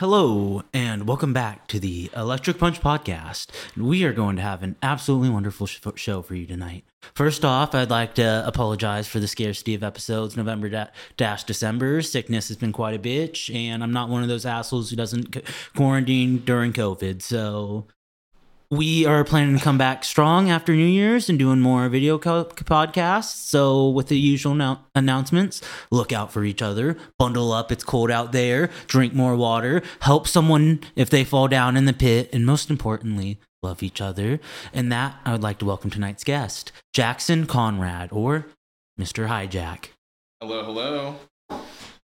Hello, and welcome back to the Electric Punch Podcast. We are going to have an absolutely wonderful sh- show for you tonight. First off, I'd like to apologize for the scarcity of episodes November da- dash December. Sickness has been quite a bitch, and I'm not one of those assholes who doesn't c- quarantine during COVID. So we are planning to come back strong after New Year's and doing more video co- podcasts. So, with the usual now- announcements, look out for each other, bundle up, it's cold out there, drink more water, help someone if they fall down in the pit, and most importantly, love each other. And that, I would like to welcome tonight's guest, Jackson Conrad, or Mr. Haijack. Hello, hello.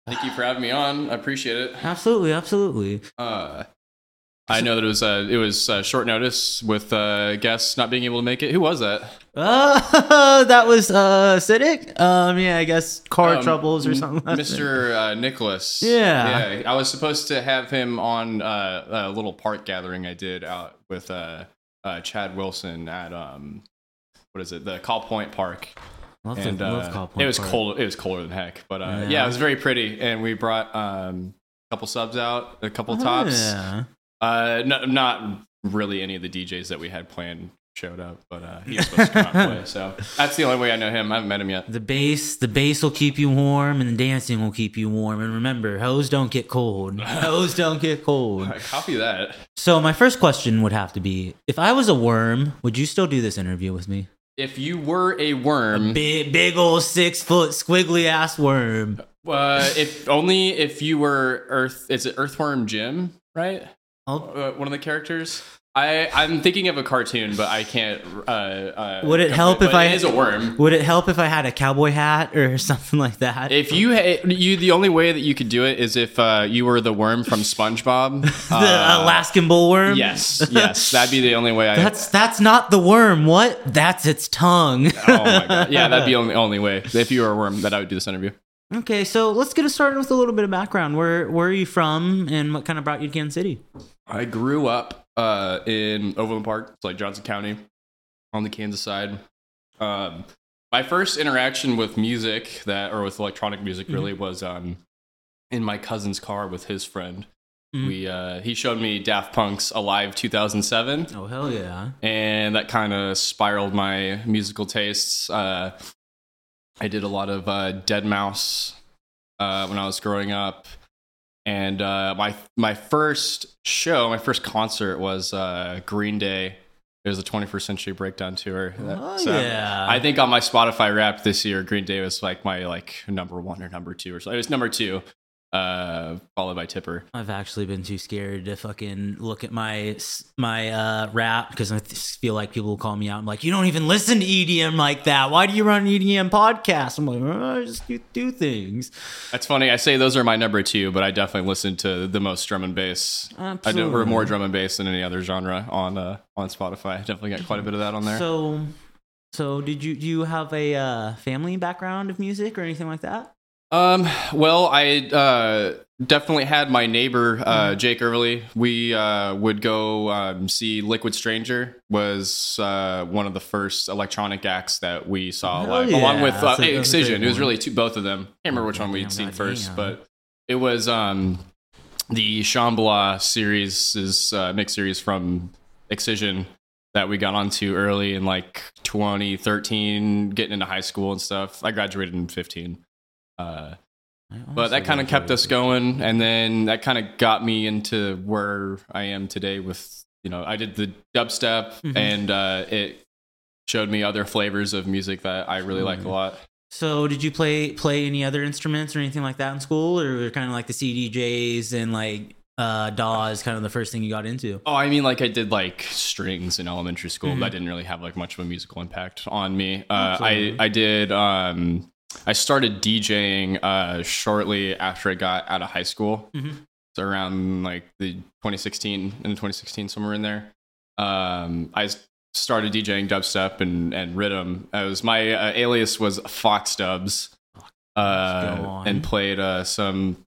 Thank you for having me on. I appreciate it. Absolutely, absolutely. Uh, I know that it was uh, it was uh, short notice with uh, guests not being able to make it. Who was that? Uh, that was uh Siddiq. Um, yeah, I guess car Um, troubles or something. like. Mr. Uh, Nicholas. Yeah. yeah. I was supposed to have him on uh, a little park gathering I did out with uh, uh, Chad Wilson at um, what is it? The Call Point Park. Love the- and love Call Point it was Park. cold. It was colder than heck, but uh, Yeah. yeah. it was very pretty. And we brought um, a couple subs out, a couple Oh, tops. Yeah. Uh, no, not really any of the DJs that we had planned showed up, but uh, he was supposed to come out play. So that's the only way I know him. I haven't met him yet. The bass, the bass will keep you warm, and the dancing will keep you warm. And remember, hose don't get cold. Hose don't get cold. I copy that. So my first question would have to be: If I was a worm, would you still do this interview with me? If you were a worm, Big, big old six foot squiggly ass worm. uh, if only if you were Earth. Is it Earthworm Jim? Right? Uh, one of the characters. I I'm thinking of a cartoon, but I can't. Uh, uh, Would it help to if I- It is a worm. Would it help if I had a cowboy hat or something like that? If you ha- you the only way that you could do it is if uh, you were the worm from SpongeBob. the Uh, Alaskan bullworm. Yes, yes, that'd be the only way. I. That's that's not the worm. What? That's its tongue. oh my god, yeah, that'd be the only, only way. If you were a worm, that I would do this interview. Okay, so let's get us started with a little bit of background. Where where are you from, and what kind of brought you to Kansas City? I grew up uh, in Overland Park, it's like Johnson County, on the Kansas side. Um, my first interaction with music that, or with electronic music, really was um, in my cousin's car with his friend. Mhm. We uh, he showed me Daft Punk's Alive 2007. Oh hell yeah! and that kind of spiraled my musical tastes. Uh, I did a lot of uh, deadmau5 uh, when I was growing up, and uh, my my first show, my first concert was uh, Green Day. It was the 21st Century Breakdown tour. Oh, So yeah. I think on my Spotify Wrapped this year, Green Day was like my like number one or number two or so. It was number two, uh, followed by Tipper. I've actually been too scared to fucking look at my my uh, rap because I feel like people will call me out. I'm like, you don't even listen to EDM like that. Why do you run an EDM podcast? I'm like, oh, I just do, do things. That's funny. I say those are my number two, but I definitely listen to the most drum and bass. I do or more drum and bass than any other genre on uh, on Spotify. I definitely got quite a bit of that on there. So, so did you do you have a uh, family background of music or anything like that? Um, well, I uh, definitely had my neighbor uh, Mm-hmm. Jake Early. We uh, would go um, see Liquid Stranger. Was uh, one of the first electronic acts that we saw Hell live, along with uh, a- Excision. It was really two, both of them. I Can't remember which one we'd seen first, but it was um, the Shambhala series is uh, mix series from Excision that we got onto early in like 2013, getting into high school and stuff. I graduated in 15. Uh, but that kind of kept us going, and then that kind of got me into where I am today. With you know, I did the dubstep, Mhm. and uh, it showed me other flavors of music that I really like a lot. So, did you play play any other instruments or anything like that in school, or kind of like the CDJs and like uh, DAWs, kind of the first thing you got into? Oh, I mean, like I did like strings in elementary school, Mhm. but that didn't really have like much of a musical impact on me. Uh, I I did. Um, I started DJing uh, shortly after I got out of high school. Mhm. So around like the 2016 in 2016 somewhere in there. Um, I started DJing dubstep and and riddim. I was my uh, alias was Fox Dubs, uh, and played uh, some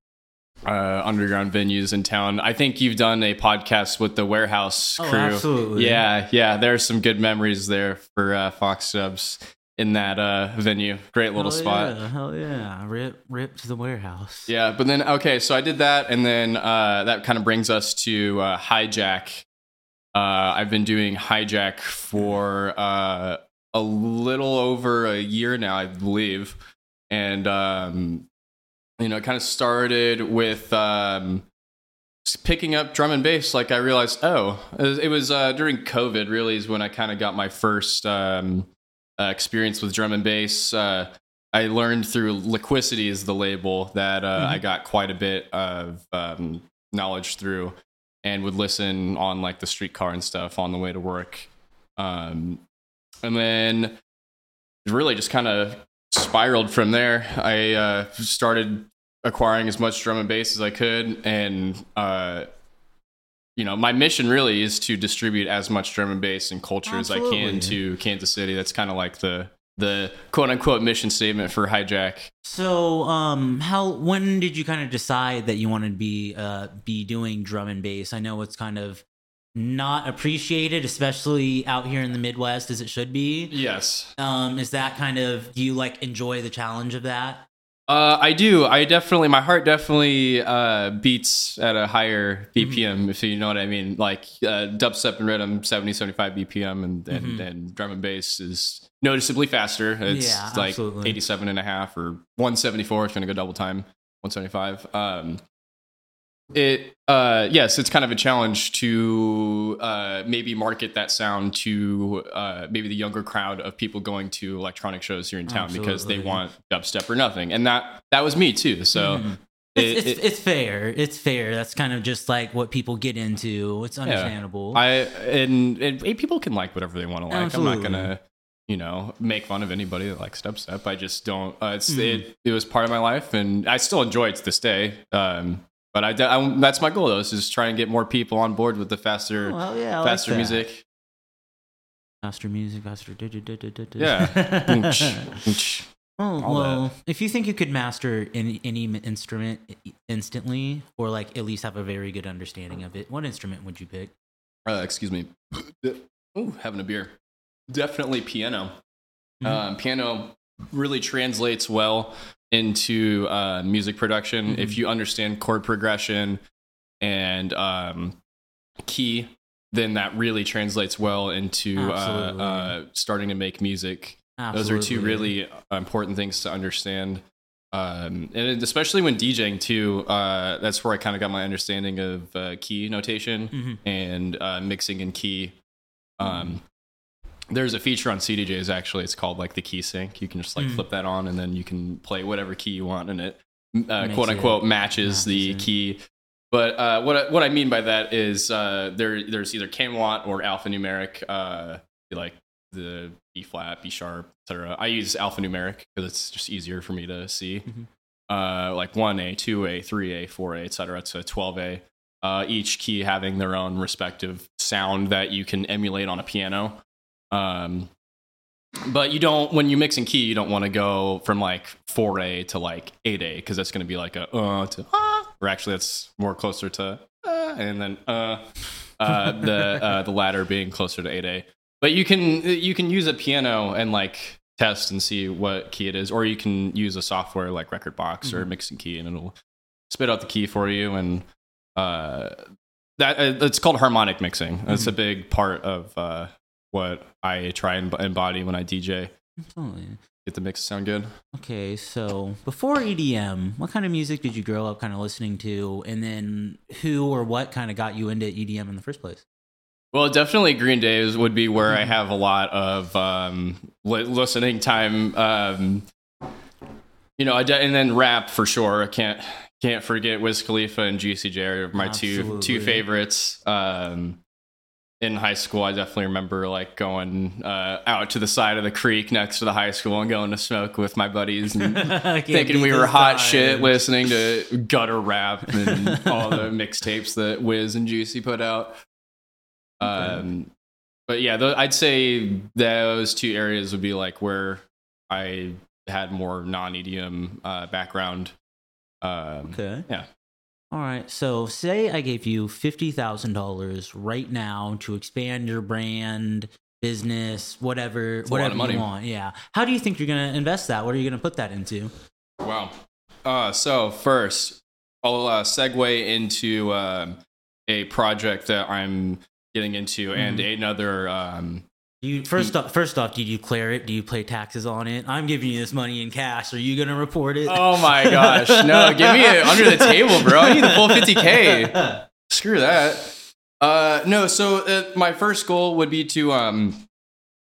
uh, underground venues in town. I think you've done a podcast with the Warehouse Oh, crew. absolutely. Yeah, yeah. There's some good memories there for uh, Fox Dubs. In that uh, venue. Great little Hell spot. Yeah, hell yeah. Rip, rip to the warehouse. Yeah, but then okay, so I did that, and then uh, that kind of brings us to uh, Haijack. Uh, I've been doing Haijack for uh, a little over a year now, I believe, and um, you know, it kind of started with um, picking up drum and bass. Like I realized, oh, it was, it was uh, during COVID. Really, is when I kind of got my first um, uh, experience with drum and bass. Uh, I learned through Liquicity is the label that uh, I got quite a bit of um, knowledge through, and would listen on like the streetcar and stuff on the way to work. Um, and then really just kind of spiraled from there. I uh, started acquiring as much drum and bass as I could, and uh, you know, my mission really is to distribute as much drum and bass and culture as I can to Kansas City. That's kind of like the the quote unquote mission statement for Haijack. So, um, how when did you kind of decide that you wanted to be uh be doing drum and bass? I know it's kind of not appreciated, especially out here in the Midwest, as it should be. Yes. Um, is that kind of do you like enjoy the challenge of that? Uh, I do. I definitely, my heart definitely uh, beats at a higher BPM, if you know what I mean. Like uh, dubstep and riddim, 70, 75 BPM, and, and, and drum and bass is noticeably faster. It's Yeah, like absolutely. 87 and a half or 174. It's going to go double time, 175. Um, it uh yes it's kind of a challenge to uh maybe market that sound to uh maybe the younger crowd of people going to electronic shows here in town because they want dubstep or nothing and that that was me too so Mhm. it- It's, it's, it- it's fair. It's fair. That's kind of just like what people get into. It's understandable. i and, and people can like whatever they want to like i'm not gonna you know make fun of anybody that likes dubstep i just don't uh, it's Mhm. it, it was part of my life and i still enjoy it to this day um but I, I that's my goal though is just try and get more people on board with the faster well, yeah, I like faster music faster music, faster. Yeah. well, All well, if you think you could master any any instrument instantly, or like at least have a very good understanding of it, what instrument would you pick? uh, excuse me. Ooh, having a beer. Definitely piano. Mhm. Um, piano really translates well into uh, music production Mhm. if you understand chord progression and um, key. Then that really translates well into uh, uh, starting to make music. Those are two really important things to understand. Um, and especially when DJing too, uh, that's where I kind of got my understanding of uh, key notation Mhm. and uh, mixing in key. Um, there's a feature on CDJs actually. It's called like the key sync. You can just like Mm. flip that on, and then you can play whatever key you want, and it uh, quote it- unquote matches the it. key. But uh, what I, what I mean by that is uh, there there's either Camelot or alphanumeric, uh, like the B flat, B sharp, etc. I use alphanumeric because it's just easier for me to see. Mhm. Uh, like one A, two A, three A, four A, etc. to twelve A. Uh, each key having their own respective sound that you can emulate on a piano. Um, but you don't when you mix in key, you don't want to go from like four A to like eight A because that's going to be like a uh to ah, or actually that's more closer to uh, and then uh, uh the uh, the latter being closer to eight A. But you can you can use a piano and like test and see what key it is, or you can use a software like Rekordbox or Mhm. Mixed In Key, and it'll spit out the key for you. And uh, that uh, it's called harmonic mixing. That's a big part of uh, what I try and embody when I DJ. Absolutely. Get the mix to sound good. Okay, so before EDM, what kind of music did you grow up kind of listening to, and then who or what kind of got you into EDM in the first place? Well, definitely Green Days would be where I have a lot of um, li- listening time. Um, you know, I de- and then rap for sure. I can't can't forget Wiz Khalifa and Juicy J are my two two favorites. Um, in high school, I definitely remember like going uh, out to the side of the creek next to the high school and going to smoke with my buddies and thinking we were hot time. shit listening to gutter rap and all the mixtapes that Wiz and Juicy put out. Um, but yeah, th- I'd say those two areas would be like where I had more non EDM uh, background. Um, Okay. Yeah. All right. So, say I gave you fifty thousand dollars right now to expand your brand, business, whatever, whatever money. you want. Yeah. How do you think you're gonna invest that? What are you gonna put that into? Wow. Uh, so first, I'll uh, segue into um, a project that I'm getting into, and Mm-hmm. another. Um, Do you first off, first off, do you declare it? Do you pay taxes on it? I'm giving you this money in cash. Are you gonna report it? oh my gosh! No, give me it under the table, bro. I need the full 50k. Screw that. Uh, no. So uh, my first goal would be to um,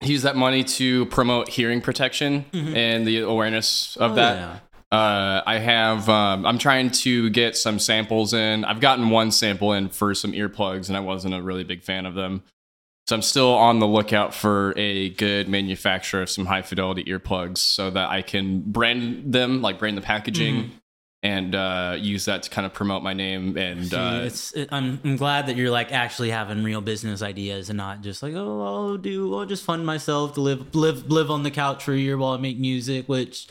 use that money to promote hearing protection Mhm. and the awareness of Oh, that. yeah. Uh, I have. Um, I'm trying to get some samples in. I've gotten one sample in for some earplugs, and I wasn't a really big fan of them. So I'm still on the lookout for a good manufacturer of some high fidelity earplugs, so that I can brand them, like brand the packaging, Mhm. And uh, use that to kind of promote my name. And uh, it's it, I'm I'm glad that you're like actually having real business ideas and not just like oh I'll do I'll just fund myself to live live live on the couch for a year while I make music. Which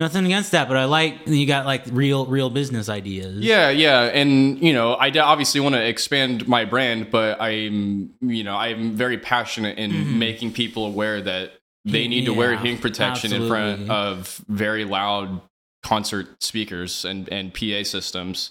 nothing against that, but I like you got like real real business ideas. Yeah, yeah, and you know, I d- obviously want to expand my brand, but I'm, you know, I'm very passionate in Mhm. making people aware that they need to wear hearing protection in front of very loud concert speakers and and PA systems.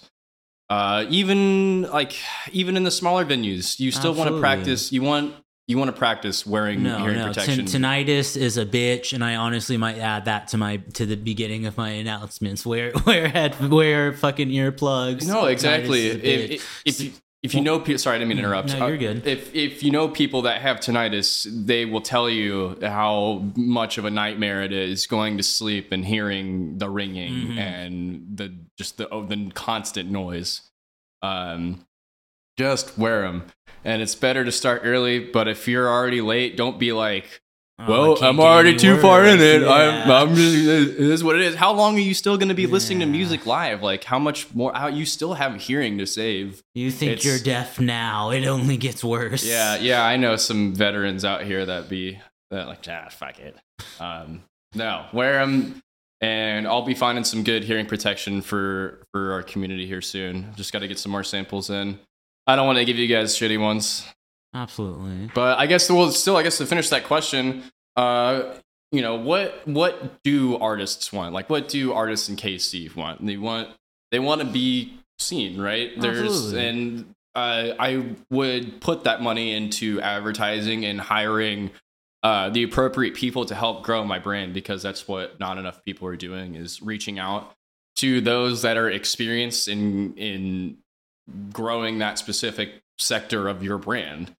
Uh, even like even in the smaller venues, you still want to practice. You want you want to practice wearing No, hearing no. protection. Tin- tinnitus is a bitch, and I honestly might add that to my to the beginning of my announcements. Wear wear head wear fucking earplugs. No, exactly. Tinnitus is a bitch. If, if, if you if you know, pe- sorry, I didn't mean to interrupt. No, you're Uh, good. If if you know people that have tinnitus, they will tell you how much of a nightmare it is going to sleep and hearing the ringing Mhm. and the just the oh, the constant noise. Um, just wear them, and it's better to start early. But if you're already late, don't be like, well, can't I'm already too far in it. Yeah. I'm, I'm just, it is what it is. How long are you still going to be listening to music live? Like, how much more? How you still have hearing to save? You think It's- you're deaf now? It only gets worse. Yeah, yeah. I know some veterans out here that be that like, ah, fuck it. Um, no, wear them, and I'll be finding some good hearing protection for for our community here soon. Just got to get some more samples in. I don't want to give you guys shitty ones. Absolutely. But I guess well, still, I guess to finish that question, uh, you know, what what do artists want? Like, what do artists in KC want? They want they want to be seen, right? There's Absolutely. and uh, I would put that money into advertising and hiring uh, the appropriate people to help grow my brand because that's what not enough people are doing is reaching out to those that are experienced in in growing that specific sector of your brand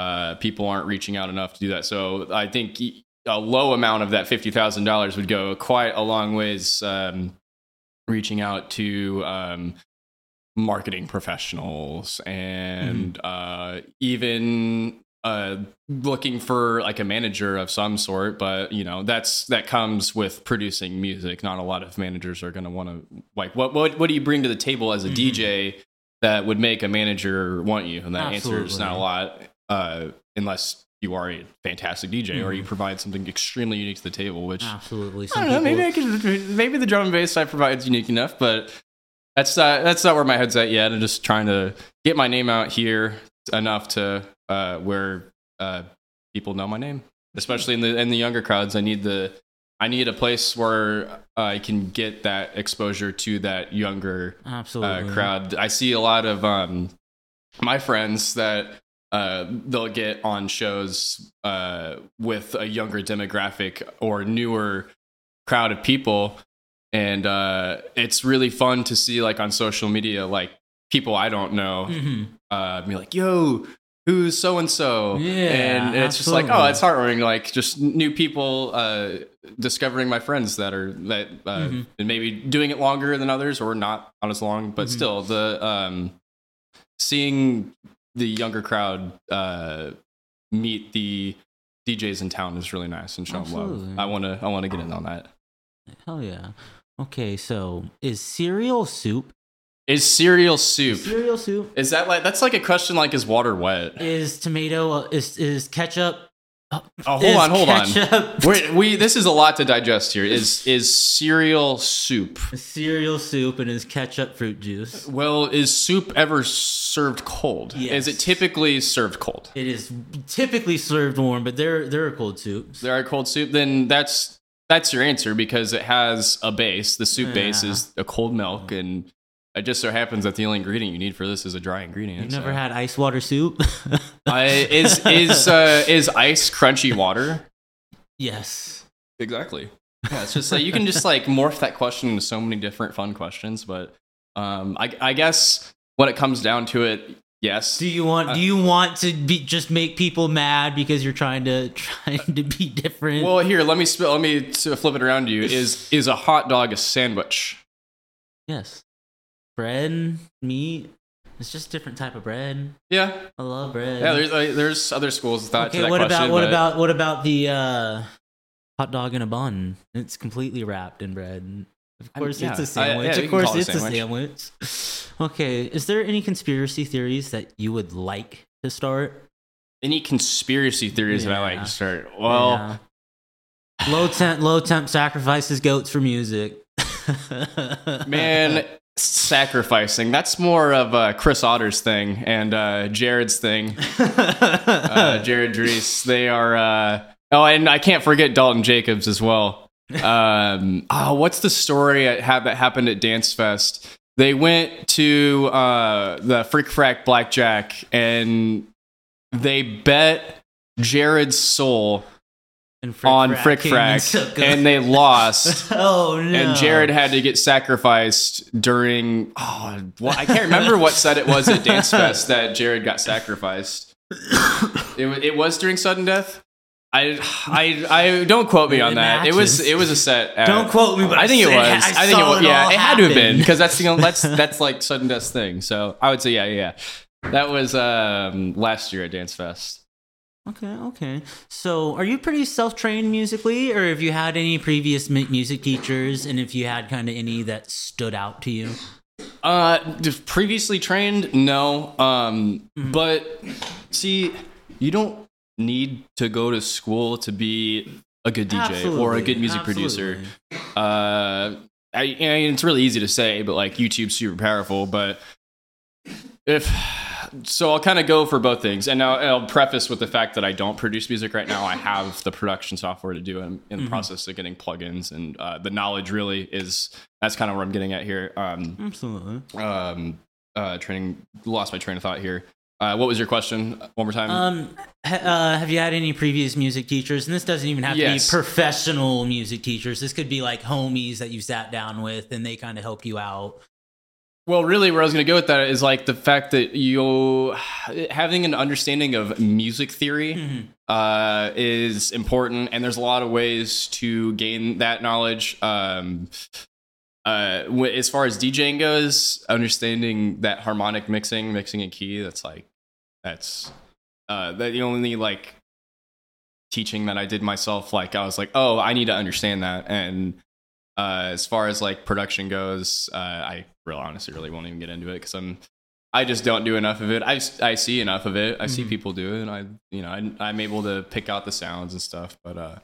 uh, people aren't reaching out enough to do that. So I think a low amount of that fifty thousand dollars would go quite a long ways um, reaching out to um, marketing professionals and uh, even uh, looking for like a manager of some sort. But you know that's that comes with producing music. Not a lot of managers are going to want to like what what what do you bring to the table as a Mhm. DJ that would make a manager want you? And that answer is not a lot uh, unless you are a fantastic DJ or you Mhm. provide something extremely unique to the table, which Absolutely. I Some don't know. Maybe I could, maybe the drum and bass I provide is unique enough, but that's not that's not where my head's at yet. I'm just trying to get my name out here enough to uh, where uh, people know my name, especially in the in the younger crowds. I need the I need a place where I can get that exposure to that younger uh, absolutely. crowd. I see a lot of um, my friends that uh, they'll get on shows uh, with a younger demographic or newer crowd of people, and uh, it's really fun to see like on social media, like people I don't know Mhm. uh, be like, "Yo." Who's so and so? Yeah, and it's just like, oh, absolutely. it's heartwarming. Like just new people uh, discovering my friends that are that uh, Mhm. and maybe doing it longer than others or not on as long, but Mhm. still the um, seeing the younger crowd uh, meet the DJs in town is really nice and show them love. I want to I want to get in on that. Hell yeah. Okay, so is cereal soup? Is cereal soup? Cereal soup Is that like that's like a question like is water wet? is tomato uh, is is ketchup Oh, hold on, hold on. ketchup- We're, we this is a lot to digest here. Is is cereal soup? cereal soup and is ketchup fruit juice. Well, is soup ever served cold? Yes. Is it typically served cold? It is typically served warm, but there there are cold soups. There are cold soup. Then that's that's your answer because it has a base. The soup base Yeah. is a cold milk, and it just so happens that the only ingredient you need for this is a dry ingredient. You've never so. had ice water soup? I, is is uh, is ice crunchy water? yes. Exactly. Yeah, it's just like you can just like morph that question into so many different fun questions, but um, I, I guess when it comes down to it, yes. Do you want do you want to be just make people mad because you're trying to trying to be different? Well, here let me sp- let me flip it around to you. Is is a hot dog a sandwich? yes. Bread, meat. It's just a different type of bread. Yeah, I love bread. yeah. There's uh, there's other schools of thought okay, to that what question. about what but- about what about the uh, hot dog in a bun? It's completely wrapped in bread. Of I- course, yeah, it's a yeah, sandwich. you of course, call it a it's a sandwich. sandwich. Okay, is there any conspiracy theories that you would like to start? any conspiracy theories that I like to start? Well, Yeah. low temp, low temp sacrifices goats for music. man, sacrificing. That's more of uh, Chris Otter's thing and uh, Jared's thing. uh, Jared Drees. They are. Uh, oh, and I can't forget Dalton Jacobs as well. Um, oh, what's the story that happened at Dance Fest? They went to uh, the Freak Frack Blackjack and they bet Jared's soul and Frick on Frack Frick came and Frack and they lost. oh no! And Jared had to get sacrificed during. Oh, well, I can't remember what set it was at Dance Fest that Jared got sacrificed. It, it was during sudden death. I, I, I don't quote me on that. It was it was a set. At, Don't quote me, but I think it was. I I, think it was. it Yeah, it had to have been because that's the only, that's that's like sudden death thing. So I would say yeah, yeah. yeah. That was um, last year at Dance Fest. Okay, okay. So, are you pretty self-trained musically, or have you had any previous music teachers, and if you had kind of any that stood out to you? Uh, previously trained, no. Um, Mhm. but see, you don't need to go to school to be a good DJ or a good music producer. Uh, I, I mean, it's really easy to say, but like YouTube's super powerful. But if so, I'll kind of go for both things, and now I'll preface with the fact that I don't produce music right now. I have the production software to do it. I'm in the Mhm. process of getting plugins, and uh, the knowledge really is that's kind of where I'm getting at here. Um, Absolutely. um uh training lost my train of thought here uh what was your question one more time Um, uh, have you had any previous music teachers? And this doesn't even have Yes. to be professional music teachers. This could be like homies that you sat down with, and they kind of helped you out. Well really where i was going to go with that is like the fact that you having an understanding of music theory Mhm. uh is important and there's a lot of ways to gain that knowledge um uh as far as djing goes understanding that harmonic mixing mixing a key that's like that's uh that the only like teaching that i did myself like i was like oh i need to understand that and uh as far as like production goes uh i real honestly really won't even get into it because i'm i just don't do enough of it. I, I see enough of it. I see Mhm. people do it and i you know I, i'm able to pick out the sounds and stuff but uh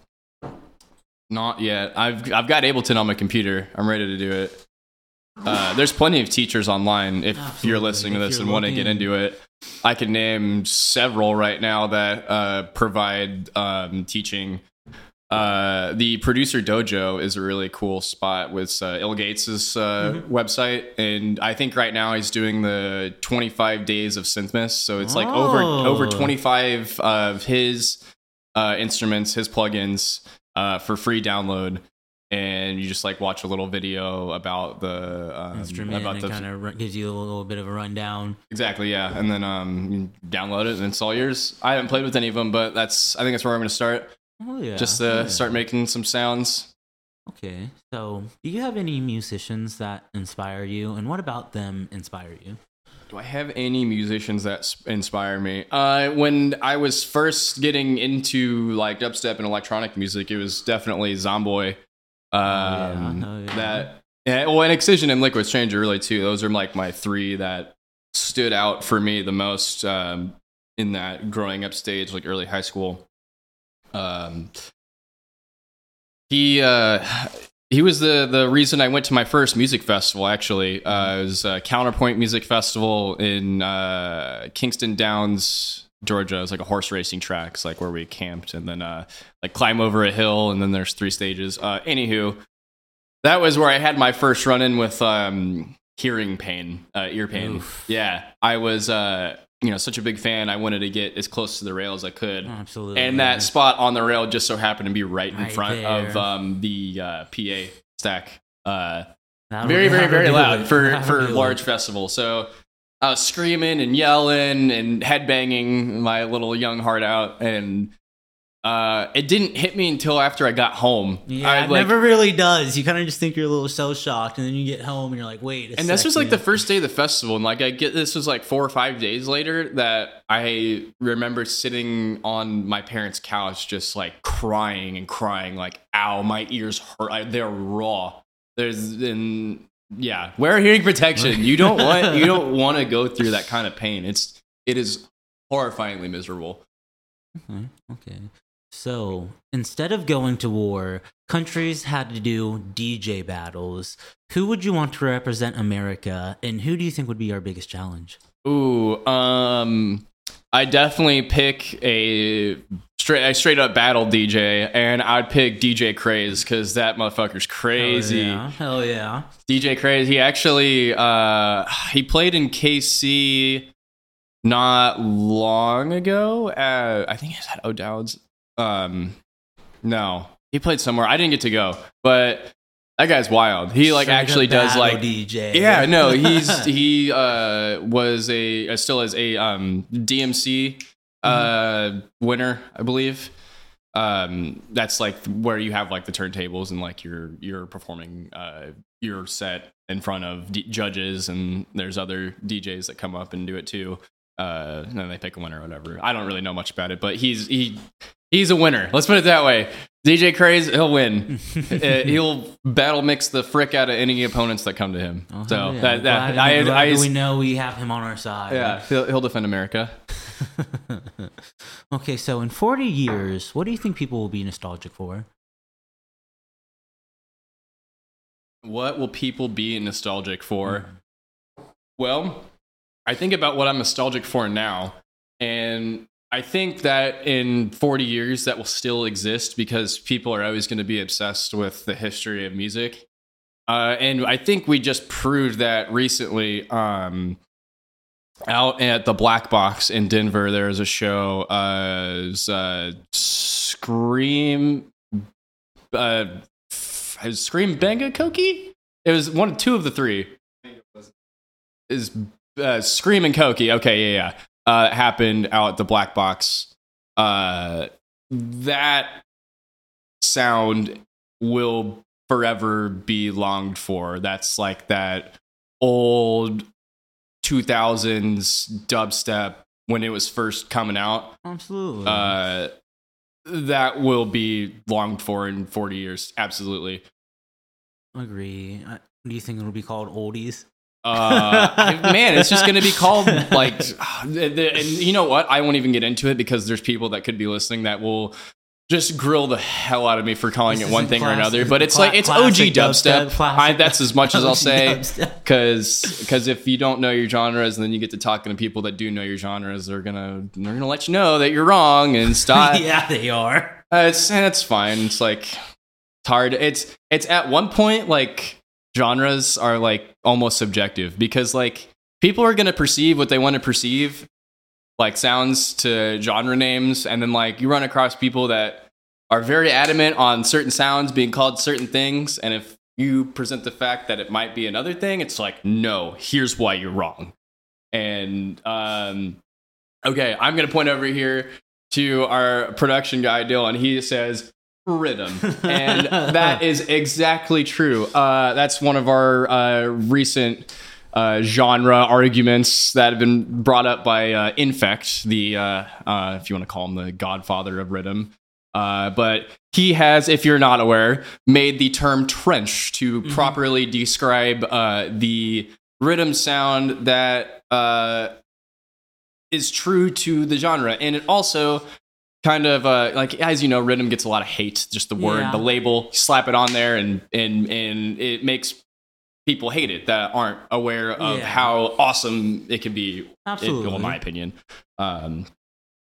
not yet. I've i've got ableton on my computer. I'm ready to do it. Uh, there's plenty of teachers online if Absolutely. you're listening to this and want to get into it. I can name several right now that uh, provide um, teaching uh, the producer dojo is a really cool spot with uh, ill.Gates's uh, Mhm. website, and I think right now he's doing the 25 days of Synthmas. So it's like over Oh. over 25 of his uh, instruments, his plugins uh, for free download, and you just like watch a little video about the um, Instrument about the kind of gives you a little bit of a rundown. exactly yeah, and then um, you download it and it's all yours. I haven't played with any of them, but that's I think that's where I'm going to start. Oh yeah, just to yeah. start making some sounds. Okay, so do you have any musicians that inspire you, and what about them inspire you? Do I have any musicians that inspire me? Uh, when I was first getting into like dubstep and electronic music, it was definitely Zomboy. Um, Oh, yeah. That yeah, well, and Excision and Liquid Stranger really too. Those are like my three that stood out for me the most um, in that growing up stage, like early high school. Um, he uh, he was the the reason I went to my first music festival. Actually, uh, it was a Counterpoint Music Festival in uh, Kingston Downs, Georgia. It was like a horse racing track. It's like where we camped and then uh, like climb over a hill and then there's three stages. Uh, anywho, that was where I had my first run in with um, hearing pain, uh, ear pain. Oof. Yeah, I was uh, you know such a big fan. I wanted to get as close to the rail as I could. Absolutely. And that spot on the rail just so happened to be right in Right front there. of um, the uh, PA stack. Uh, very, very, very loud for That'll for large festival. So I was screaming and yelling and headbanging my little young heart out, and uh, it didn't hit me until after I got home. Yeah, I, it never really does. You kind of just think you're a little shell shocked, and then you get home and you're like, wait. And this was like the first day of the festival and like i get this was like four or five days later that i remember sitting on my parents couch just like crying and crying like ow my ears hurt I, they're raw there's and yeah wear hearing protection you don't want you don't want to go through that kind of pain it's it is horrifyingly miserable Okay. okay. So instead of going to war, countries had to do DJ battles. Who would you want to represent America, and who do you think would be our biggest challenge? Ooh, um, I definitely pick a straight a straight up battle DJ, and I'd pick DJ Craze because that motherfucker's crazy. Hell yeah. Hell yeah. DJ Craze. He actually uh he played in KC not long ago. Uh, I think he's at O'Dowd's. Um, no, he played somewhere. I didn't get to go, but that guy's wild. He like Straight actually does like DJ. yeah, no, he's he uh was a uh, still is a um DMC uh winner, I believe. Um that's like where you have like the turntables and like you're you're performing uh your set in front of d- judges and there's other DJs that come up and do it too. Uh and then they pick a winner or whatever. I don't really know much about it, but he's he he's a winner. Let's put it that way. DJ Craze, he'll win. Uh, he'll battle mix the frick out of any opponents that come to him. Oh, so yeah. that, that Glad- I, glad I, that we know we have him on our side. yeah, he'll, he'll defend America. okay, so in 40 years, what do you think people will be nostalgic for? What will people be nostalgic for? Well, I think about what I'm nostalgic for now, and I think that in 40 years that will still exist because people are always going to be obsessed with the history of music. Uh, and I think we just proved that recently. Um, out at the Black Box in Denver, there was a show. Uh, was, uh, Skream, uh, Skream Benga Coki? It was one, two of the three. Is uh, Skream and Coki? Okay, yeah, yeah. Uh, happened out at the Black Box. Uh, that sound will forever be longed for. That's like that old 2000s dubstep when it was first coming out. Absolutely. Uh, that will be longed for in 40 years. Absolutely. Agree. Do you think it'll be called oldies? Uh, man, it's just going to be called like, and you know what? I won't even get into it because there's people that could be listening that will just grill the hell out of me for calling This it one thing or another. But it's cla- like it's OG dubstep. dubstep, I, that's as much as I'll say. Because because if you don't know your genres and then you get to talking to people that do know your genres, they're gonna they're gonna let you know that you're wrong and stop. yeah, they are. Uh, it's it's fine. It's like it's hard. It's it's at one point like genres are like almost subjective because like people are gonna perceive what they want to perceive, like sounds to genre names, and then like you run across people that are very adamant on certain sounds being called certain things, and if you present the fact that it might be another thing, it's like no, here's why you're wrong. And um, okay, I'm gonna point over here to our production guy Dylan. He says riddim, and that is exactly true. Uh, that's one of our uh, recent uh, genre arguments that have been brought up by uh, Infekt, the uh, uh, if you want to call him the godfather of riddim. Uh, but he has, if you're not aware, made the term trench to properly describe uh, the riddim sound that uh, is true to the genre, and it also kind of uh, like as you know, riddim gets a lot of hate. Just the word, Yeah. the label, slap it on there, and and and it makes people hate it that aren't aware of Yeah. how awesome it can be. in- Absolutely. in my opinion. Um,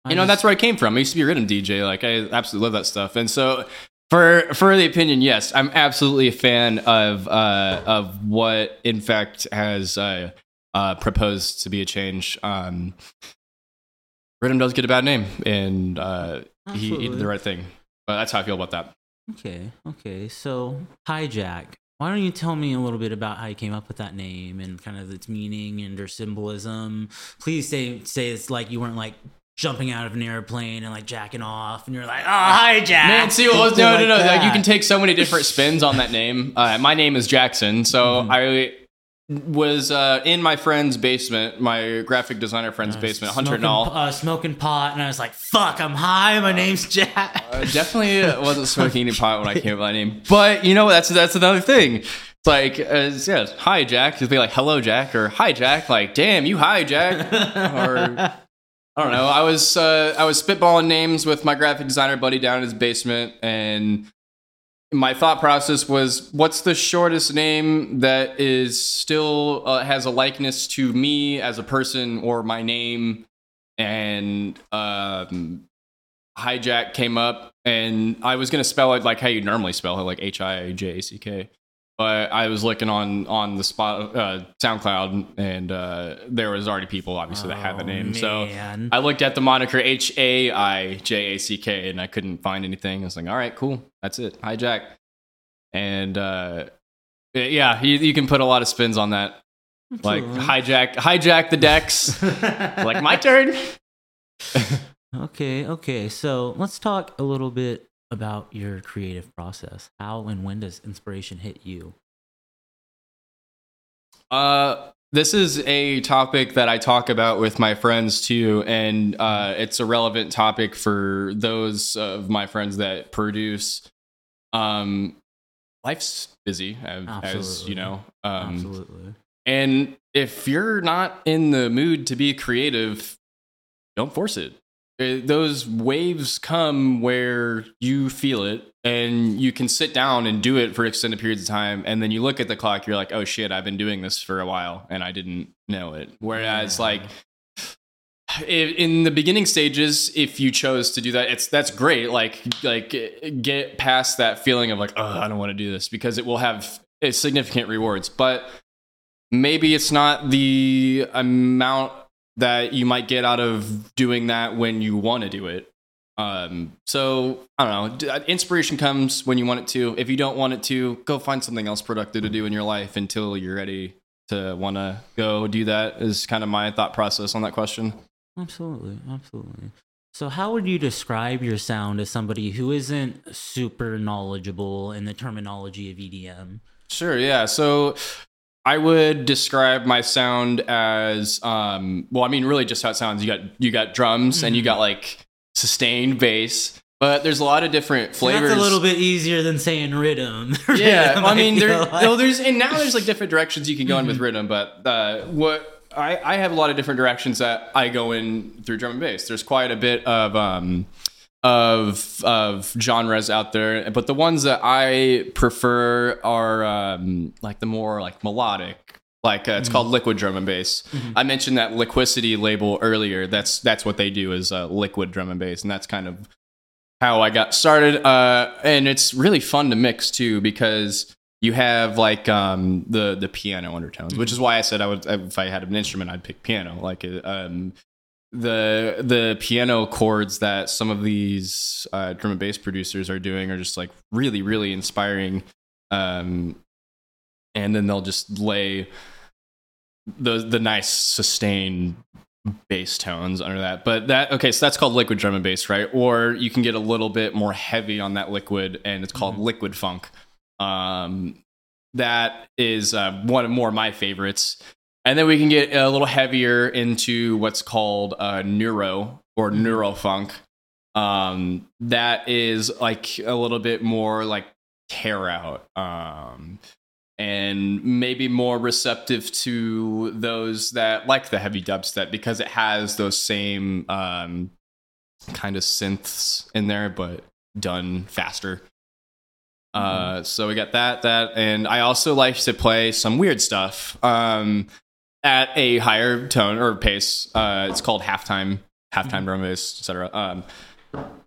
you know, that's where I came from. I used to be a riddim DJ. Like I absolutely love that stuff. And so for for the opinion, yes, I'm absolutely a fan of uh of what Infekt has uh uh proposed to be a change. Um Riddim does get a bad name and uh he, he did the right thing. But that's how I feel about that. Okay, okay. So, Haijack. Why don't you tell me a little bit about how you came up with that name and kind of its meaning and or symbolism? Please say say it's like you weren't like jumping out of an airplane and like jacking off and you're like, oh, hijack. Man, see, well, no, no, no. like Like, you can take so many different spins on that name. Uh, my name is Jackson, so Mhm. I was uh, in my friend's basement, my graphic designer friend's basement, Hunter smoking, Null. uh, smoking pot, and I was like, "Fuck, I'm high. My name's Jack." I definitely wasn't smoking any pot when I came up with my name, but you know that's that's another thing. It's like, uh, yeah, hi Jack. Just be like, hello Jack, or hi Jack. Like, damn, you hi Jack, or I don't know. I was uh, I was spitballing names with my graphic designer buddy down in his basement, and my thought process was, what's the shortest name that is still uh, has a likeness to me as a person or my name? And um, hijack came up, and I was gonna spell it like how you normally spell it, like H I J A C K. But I was looking on on the spot uh, SoundCloud, and uh, there was already people obviously that had the Oh, name. So. I looked at the moniker H A I J A C K, and I couldn't find anything. I was like, all right, cool, that's it, Haijack. And uh, yeah, you, you can put a lot of spins on that, like hijack, hijack the decks. like my turn. Okay, okay. So let's talk a little bit about your creative process. How and when does inspiration hit you? Uh, this is a topic that I talk about with my friends too, and uh, it's a relevant topic for those of my friends that produce. Um, life's busy, as, as you know. Um, Absolutely. and if you're not in the mood to be creative, don't force it. Uh, Those waves come where you feel it and you can sit down and do it for extended periods of time. And then you look at the clock, you're like, oh shit, I've been doing this for a while and I didn't know it. Whereas, Yeah. like, in the beginning stages, if you chose to do that, it's that's great. Like, like get past that feeling of like, oh, I don't want to do this because it will have significant rewards. But maybe it's not the amount that you might get out of doing that when you want to do it. Um, so I don't know. Uh, Inspiration comes when you want it to. If you don't want it to, go find something else productive to do in your life until you're ready to want to go do that. Is kind of my thought process on that question. Absolutely, absolutely. So, how would you describe your sound as somebody who isn't super knowledgeable in the terminology of EDM? Sure, yeah. So I would describe my sound as um well, I mean really just how it sounds. You got you got drums and you got like sustained bass, but there's a lot of different flavors. That's a little bit easier than saying riddim. yeah, Riddim, I mean, feel there, like. no, there's and now there's like different directions you can go in with Mhm. riddim, but uh, what I, I have a lot of different directions that I go in through drum and bass. There's quite a bit of um of of genres out there, but the ones that I prefer are um like the more like melodic. Like uh, it's Mhm. called liquid drum and bass. Mhm. I mentioned that Liquicity label earlier. That's that's what they do is uh, liquid drum and bass, and that's kind of how I got started. Uh, and it's really fun to mix too because you have like um, the the piano undertones, which is why I said I would if I had an instrument I'd pick piano. Like uh, um, the the piano chords that some of these uh, drum and bass producers are doing are just like really really inspiring. Um, and then they'll just lay the the nice sustained bass tones under that. But that okay, so that's called liquid drum and bass, right? Or you can get a little bit more heavy on that liquid, and it's called Mhm. liquid funk. Um, that is uh, one of more of my favorites. And then we can get a little heavier into what's called uh, neuro or neurofunk. Um, that is like a little bit more like tear out. Um, and maybe more receptive to those that like the heavy dubstep because it has those same um, kind of synths in there, but done faster. Uh, so we got that, that, and I also like to play some weird stuff um, at a higher tone or pace. Uh, it's called halftime, halftime drum bass, etc. Um,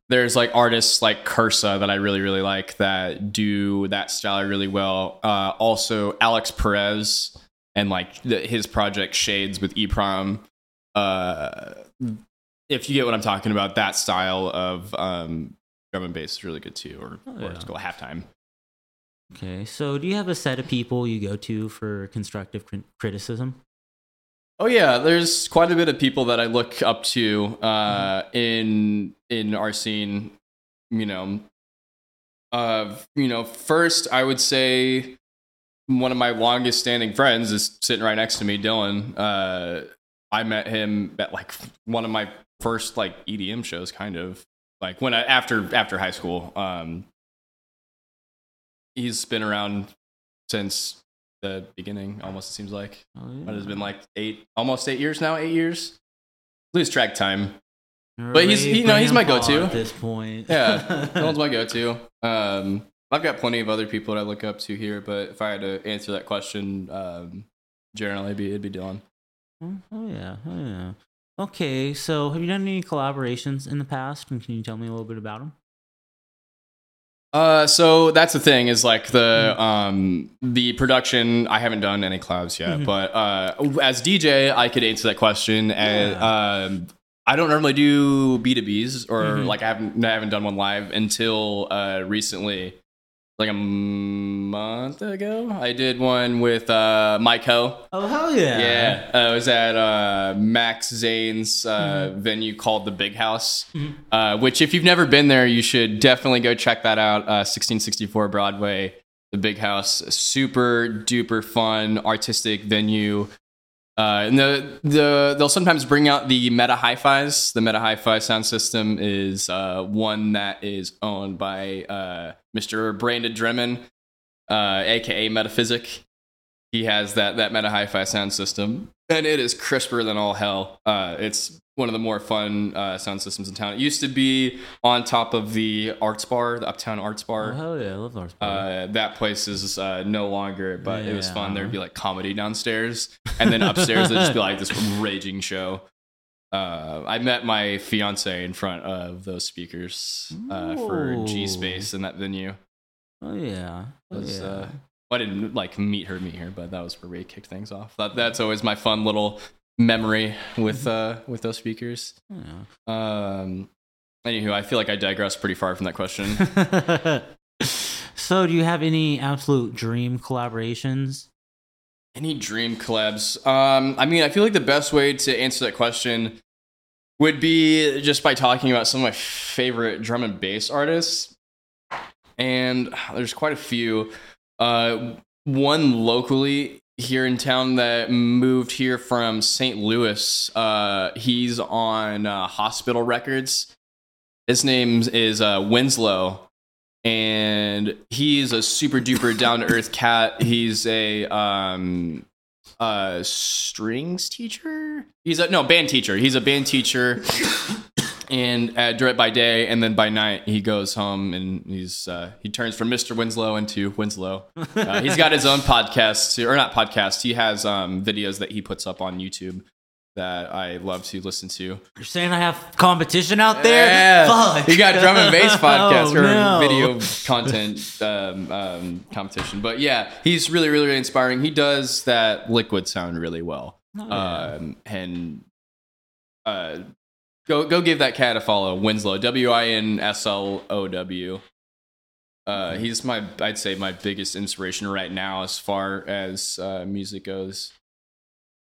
there's like artists like Kursa that I really really like that do that style really well. Uh, also Alix Perez and like the, his project Shades with EPROM. Uh, if you get what I'm talking about, that style of um, drum and bass is really good too, or, Oh, or yeah. it's called halftime. Okay, so do you have a set of people you go to for constructive cri- criticism? Oh yeah, there's quite a bit of people that I look up to uh, in in our scene. You know, uh, you know, first I would say one of my longest standing friends is sitting right next to me, Dylan. Uh, I met him at like one of my first like EDM shows, kind of like when I after after high school. Um, he's been around since the beginning, almost it seems like. Oh, What has it been like eight, almost eight years now? Eight years. Lose track time. But he's- you know, he's my go-to. at this point. Yeah, Dylan's my go-to. Um, I've got plenty of other people that I look up to here, but if I had to answer that question, um, generally it'd be, it'd be Dylan. Oh oh, yeah, oh yeah. Okay, so have you done any collaborations in the past, and can you tell me a little bit about them? Uh, so that's the thing is like the um the production. I haven't done any collabs yet, Mhm. but uh, as DJ, I could answer that question. And um, I don't normally do B two Bs or Mhm. like I haven't I haven't done one live until uh recently, like a month ago. I did one with uh Myco. Oh hell yeah! Yeah, uh, it was at uh, Max Zane's uh, venue called the Big House, Mhm. uh, which if you've never been there, you should definitely go check that out. Uh, 1664 Broadway, the Big House, super duper fun artistic venue. Uh, and the, the they'll sometimes bring out the Meta Hi-Fis. The Meta Hi-Fi sound system is uh, one that is owned by uh, Mr. Brandon Dremen, uh, aka Metaphysic he has that that meta hi-fi sound system and it is crisper than all hell uh, it's one of the more fun uh, sound systems in town it used to be on top of the arts bar the uptown arts Oh bar hell yeah! I love Lars. uh, that place is uh, no longer but it was fun Yeah. there'd be like comedy downstairs and then upstairs there'd just be like this raging show uh, I met my fiance in front of those speakers uh, for G Space in that venue. oh yeah! Oh, was, yeah. I didn't like meet her, meet her, but that was where we kicked things off. That, that's always my fun little memory with uh with those speakers. Yeah. Um, anywho, I feel like I digress pretty far from that question. so, do you have any absolute dream collaborations? Any dream collabs? Um, I mean, I feel like the best way to answer that question would be just by talking about some of my favorite drum and bass artists. And there's quite a few. Uh, one locally here in town that moved here from St. Louis. Uh, he's on uh, Hospital Records. His name is uh, Winslow, and he's a super duper down to earth cat. He's a um, uh, strings teacher. He's a no band teacher. He's a band teacher, and uh, direct by day, and then by night he goes home and he's uh, he turns from Mr. Winslow into Winslow. Uh, he's got his own podcast, or not podcast. He has um, videos that he puts up on YouTube that I love to listen to. You're saying I have competition out there? Yeah, Fuck. he got drum and bass podcast Oh, or no. video content um, um, competition. But yeah, he's really, really, really inspiring. He does that liquid sound really well. Oh, yeah. Um, and uh, go go give that cat a follow. Winslow, W I N S L O W. Uh, he's my, I'd say, my biggest inspiration right now as far as uh, music goes.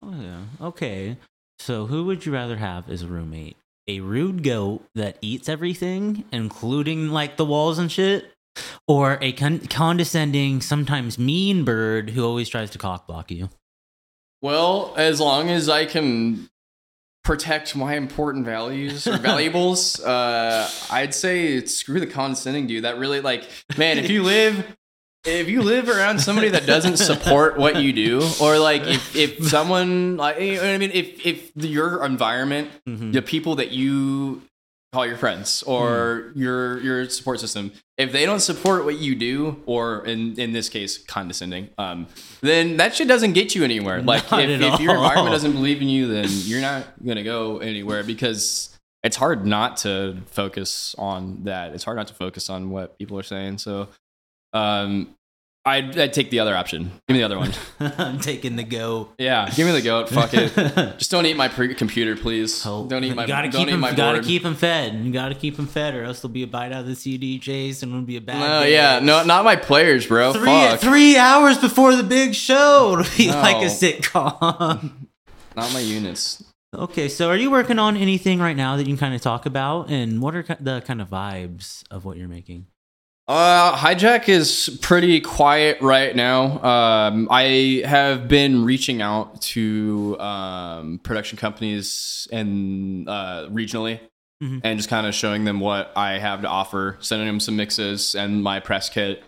Oh yeah. Okay. So who would you rather have as a roommate? A rude goat that eats everything, including like the walls and shit, or a con- condescending, sometimes mean bird who always tries to cockblock you? Well, as long as I can protect my important values or valuables, uh, I'd say screw the condescending dude. That really like, man, if you live if you live around somebody that doesn't support what you do, or like if, if someone like you know what I mean, if if your environment, Mhm. the people that you call your friends or your your support system. If they don't support what you do, or in in this case, condescending, um, then that shit doesn't get you anywhere. Like Not if, if your environment doesn't believe in you, then you're not gonna go anywhere because it's hard not to focus on that. It's hard not to focus on what people are saying. So, um, I'd, I'd take the other option. Give me the other one. I'm taking the go. Yeah, give me the goat. Fuck it. Just don't eat my pre- computer, please. Oh, don't eat my. You gotta don't keep eat him. gotta keep him fed. You gotta keep him fed, or else there'll be a bite out of the CDJs, and it'll be a bad. No, day. yeah, no, not my players, bro. Three Fuck. three hours before the big show. It'll be No. like a sitcom. Not my units. okay, so are you working on anything right now that you can kind of talk about, and what are the kind of vibes of what you're making? Uh, Haijack is pretty quiet right now. Um, I have been reaching out to um, production companies and uh, regionally, Mhm. and just kind of showing them what I have to offer, sending them some mixes and my press kit,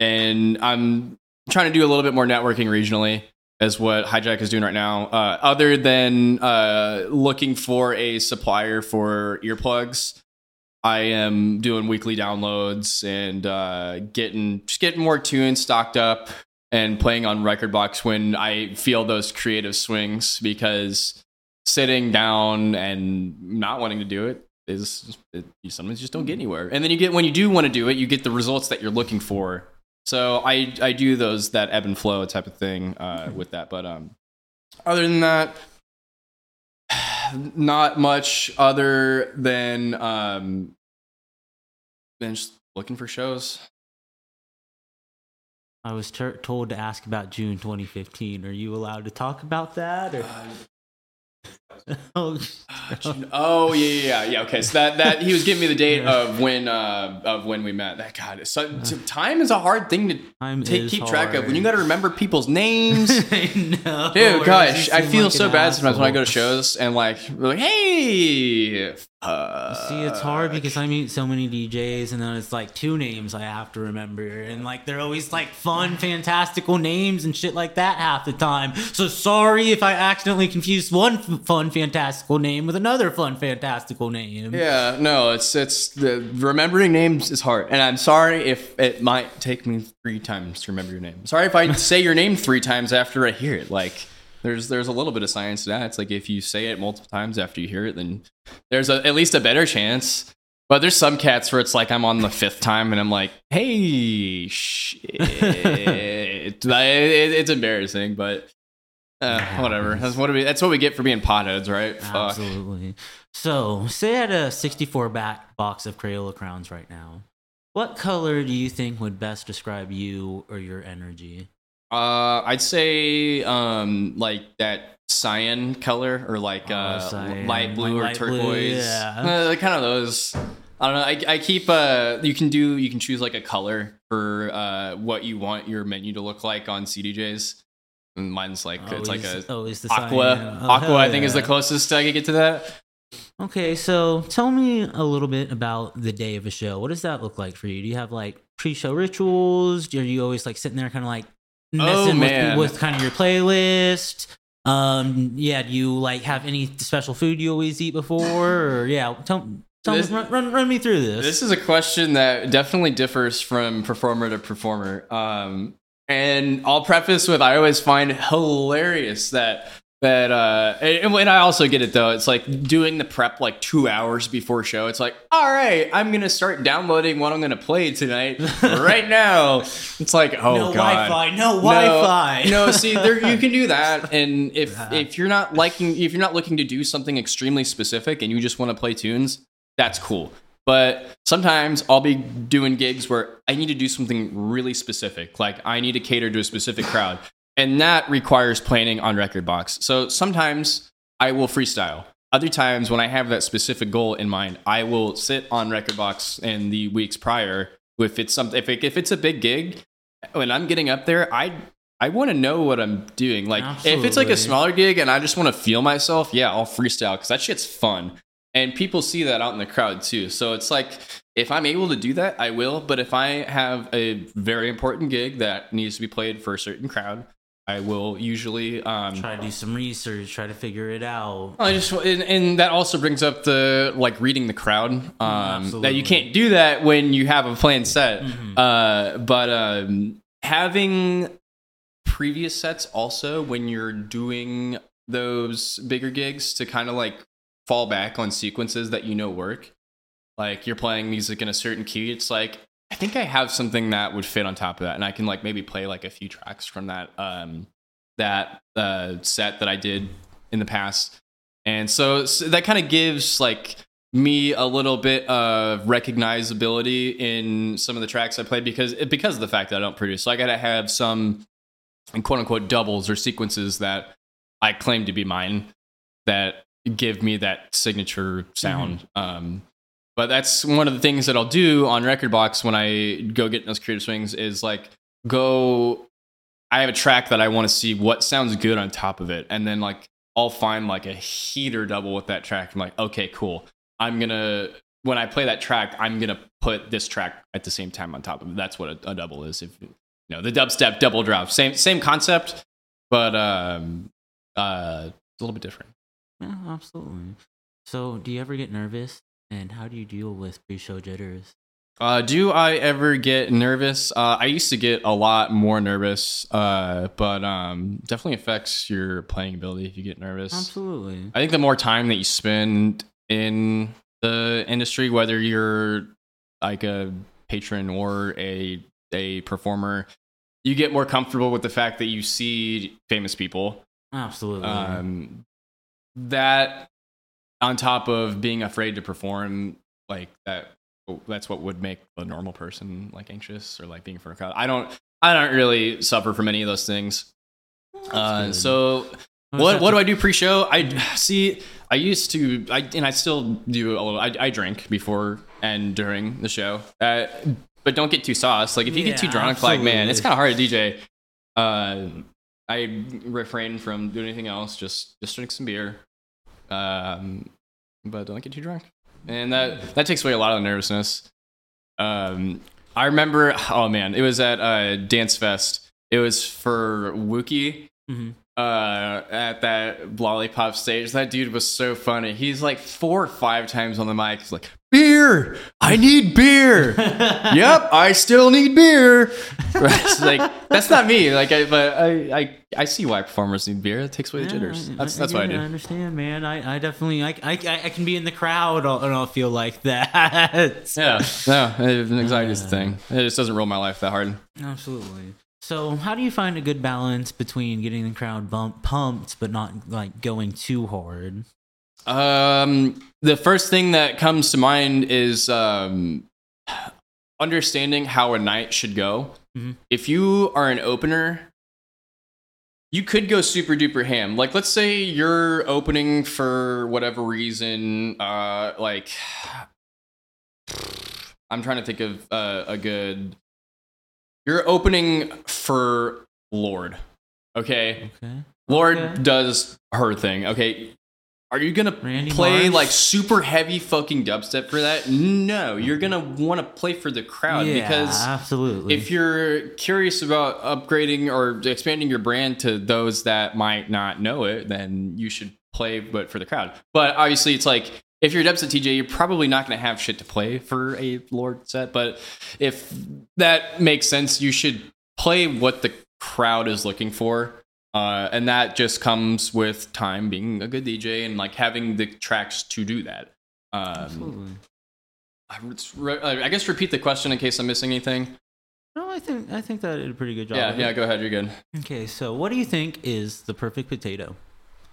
and I'm trying to do a little bit more networking regionally. Is what Haijack is doing right now. Uh, other than uh, looking for a supplier for earplugs, I am doing weekly downloads and uh, getting just getting more tunes stocked up and playing on Rekordbox when I feel those creative swings because sitting down and not wanting to do it is it, you sometimes just don't get anywhere. And then you get when you do want to do it, you get the results that you're looking for. So I I do those that ebb and flow type of thing uh, with that. But um, other than that, not much other than um than just looking for shows. I was ter- told to ask about June 2015. Are you allowed to talk about that? Or? oh, oh yeah, yeah, yeah. Okay, so that that he was giving me the date of when uh of when we met. That God, so, so time is a hard thing to take keep track of when you got to remember people's names. I know. Dude, gosh, I feel like so bad sometimes when I go to shows and like, like, hey, uh, See, it's hard because I meet so many DJs, and then it's like two names I have to remember, and like they're always like fun, fantastical names and shit like that half the time. So sorry if I accidentally confused one f- fun, fantastical name with another fun, fantastical name. Yeah, no, it's it's the remembering names is hard, and I'm sorry if it might take me three times to remember your name. Sorry if I say your name three times after I hear it. Like, there's there's a little bit of science to that. It's like if you say it multiple times after you hear it, then there's a, at least a better chance. But there's some cats where it's like I'm on the fifth time and I'm like, hey, shit. Like, it- it's embarrassing, but uh, whatever. That's what we. That's what we get for being potheads, right? Fuck. Absolutely. So, say I had a 64 back box of Crayola crowns right now. What color do you think would best describe you or your energy? Uh, I'd say um like that cyan color or like Oh, uh cyan. light blue Like or light blue, turquoise. yeah. Uh, kind of those. I don't know. I, I keep uh you can do you can choose like a color for uh what you want your menu to look like on CDJs. And mine's like it's like a the aqua. cyan. Oh, aqua hell I think is the closest I could get to that. Okay, so tell me a little bit about the day of a show. What does that look like for you? Do you have like pre-show rituals? Are you always like sitting there, kind of like messing Oh, man. with, with kind of your playlist? Um, yeah. Do you like have any special food you always eat before? Or yeah, tell, tell This- me, run, run, run me through this. This is a question that definitely differs from performer to performer. Um, and I'll preface with I always find hilarious that that uh and, and I also get it though. It's like doing the prep like two hours before show. It's like, all right, I'm gonna start downloading what I'm gonna play tonight right now. It's like, oh no god. Wi-Fi. No Wi-Fi. No, see, there you can do that, and if if you're not liking, if you're not looking to do something extremely specific, and you just want to play tunes, that's cool. But sometimes I'll be doing gigs where I need to do something really specific, like I need to cater to a specific crowd, and that requires planning on Rekordbox. So sometimes I will freestyle. Other times, when I have that specific goal in mind, I will sit on Rekordbox in the weeks prior. If it's something, if, it, if it's a big gig, when I'm getting up there, I I want to know what I'm doing. Like if it's like a smaller gig and I just want to feel myself, yeah, I'll freestyle because that shit's fun. And people see that out in the crowd too. So it's like if I'm able to do that, I will. But if I have a very important gig that needs to be played for a certain crowd, I will usually um, Try to do some research, try to figure it out. I just and, and that also brings up the like reading the crowd. Um, that you can't do that when you have a planned set. Mhm. Uh, but um, having previous sets also when you're doing those bigger gigs to kind of like fall back on sequences that you know work. Like you're playing music in a certain key. It's like I think I have something that would fit on top of that, and I can like maybe play like a few tracks from that um, that uh, set that I did in the past. And so, so that kind of gives like me a little bit of recognizability in some of the tracks I play because because of the fact that I don't produce. So I got to have some quote unquote doubles or sequences that I claim to be mine that give me that signature sound. Um, but that's one of the things that I'll do on Rekordbox when I go get those creative swings is like go. I have a track that I want to see what sounds good on top of it, and then like I'll find like a heater double with that track. I'm like, okay, cool. I'm gonna when I play that track, I'm gonna put this track at the same time on top of it. That's what a, a double is. If you know the dubstep double drop, same same concept, but um, uh, a little bit different. Yeah, absolutely. So, do you ever get nervous? And how do you deal with pre-show jitters? Uh, do I ever get nervous? Uh, I used to get a lot more nervous, uh, but um, definitely affects your playing ability if you get nervous. Absolutely. I think the more time that you spend in the industry, whether you're like a patron or a a performer, you get more comfortable with the fact that you see famous people. Absolutely. Um, that on top of being afraid to perform, like that, that's what would make a normal person like anxious or like being in front of a crowd. I don't, I don't really suffer from any of those things. Uh, so what what do I do pre-show? I see. I used to, I and I still do a little. I, I drink before and during the show, uh, but don't get too sauce. Like if you get too Yeah, drunk, like man, it's kind of hard to DJ. Uh, I refrain from doing anything else. Just just drink some beer, um, but don't get too drunk. And that that takes away a lot of the nervousness. Um, I remember. Oh man, it was at uh, Dance Fest. It was for Wookie Mhm. uh at that lollipop stage that dude was so funny he's like four or five times on the mic he's like beer. I need beer. Yep i still need beer. It's like that's not me. Like I, but I, I i see why performers need beer. It takes away the jitters. Yeah, that's that's what i do. I understand, man. I, I definitely, I, I, I can be in the crowd and I'll feel like that. yeah no anxiety is the thing. It just doesn't rule my life that hard. Absolutely. So, how do you find a good balance between getting the crowd bump, pumped but not like going too hard? Um, the first thing that comes to mind is um, understanding how a night should go. Mhm. If you are an opener, you could go super duper ham. Like, let's say you're opening for whatever reason. Uh, like, I'm trying to think of uh, a good. You're opening for Lorde. Okay. Okay. Lorde Okay. does her thing. Okay. Are you gonna Randy play Marsh? like super heavy fucking dubstep for that? No, you're gonna want to play for the crowd yeah, because absolutely. if you're curious about upgrading or expanding your brand to those that might not know it, then you should play but for the crowd. But obviously, it's like if you're a dubstep TJ, you're probably not going to have shit to play for a Lorde set. But if that makes sense, you should play what the crowd is looking for. Uh, and that just comes with time being a good DJ and like having the tracks to do that. Um, absolutely. I would- I guess repeat the question in case I'm missing anything. No, I think I think that did a pretty good job. Yeah, yeah, go ahead. You're good. Okay, so what do you think is the perfect potato?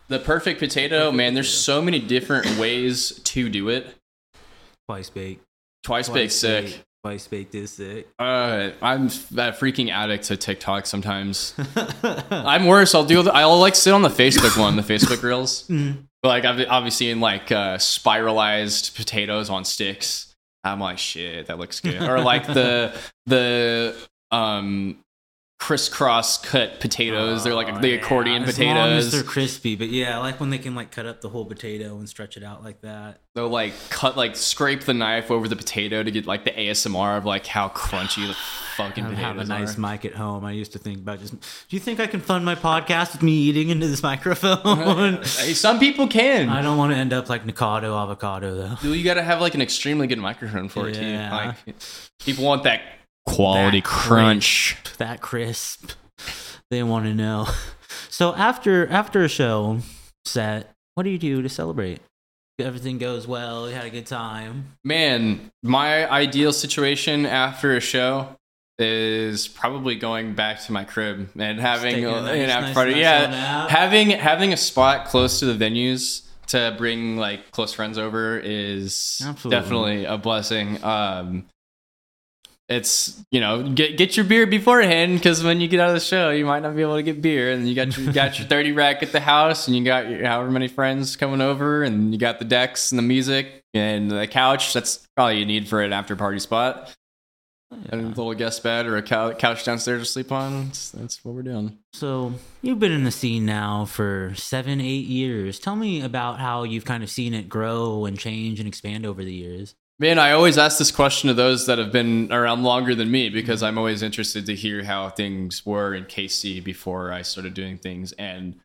The perfect potato, man, there's so many different ways to do it. Twice baked. Twice baked sick. Twice baked is sick. Uh, I'm that freaking addict to TikTok sometimes. I'm worse. I'll do. I'll like sit on the Facebook one, the Facebook reels. Mm. Like I've obviously in like uh, spiralized potatoes on sticks. I'm like shit, that looks good. Or like the the um crisscross cut potatoes. They're like the Oh, accordion yeah, As long as potatoes. they're crispy, but yeah, I like when they can like cut up the whole potato and stretch it out like that. They'll like cut like scrape the knife over the potato to get like the ASMR of like how crunchy the fucking I potatoes have a nice are. mic at home. I used to think about just. Do you think I can fund my podcast with me eating into this microphone? Some people can. I don't want to end up like Nikocado Avocado though. You got to have like an extremely good microphone for it too. Yeah. Like people want that quality That crunch. That crisp. They want to know. So after after a show set, what do you do to celebrate? Everything goes well. You had a good time. Man, my ideal situation after a show is probably going back to my crib and having a a- nice- an after nice- party. nice yeah, having having a spot close to the venues to bring like close friends over is Absolutely. definitely a blessing. Um, it's you know get get your beer beforehand because when you get out of the show you might not be able to get beer and you got your, got your 30 rack at the house and you got your, however many friends coming over and you got the decks and the music and the couch. That's probably you need for an after party spot. And a little guest bed or a couch downstairs to sleep on. That's, that's what we're doing. So you've been in the scene now for seven, eight years. Tell me about how you've kind of seen it grow and change and expand over the years. Man, I always ask this question to those that have been around longer than me because I'm always interested to hear how things were in KC before I started doing things. And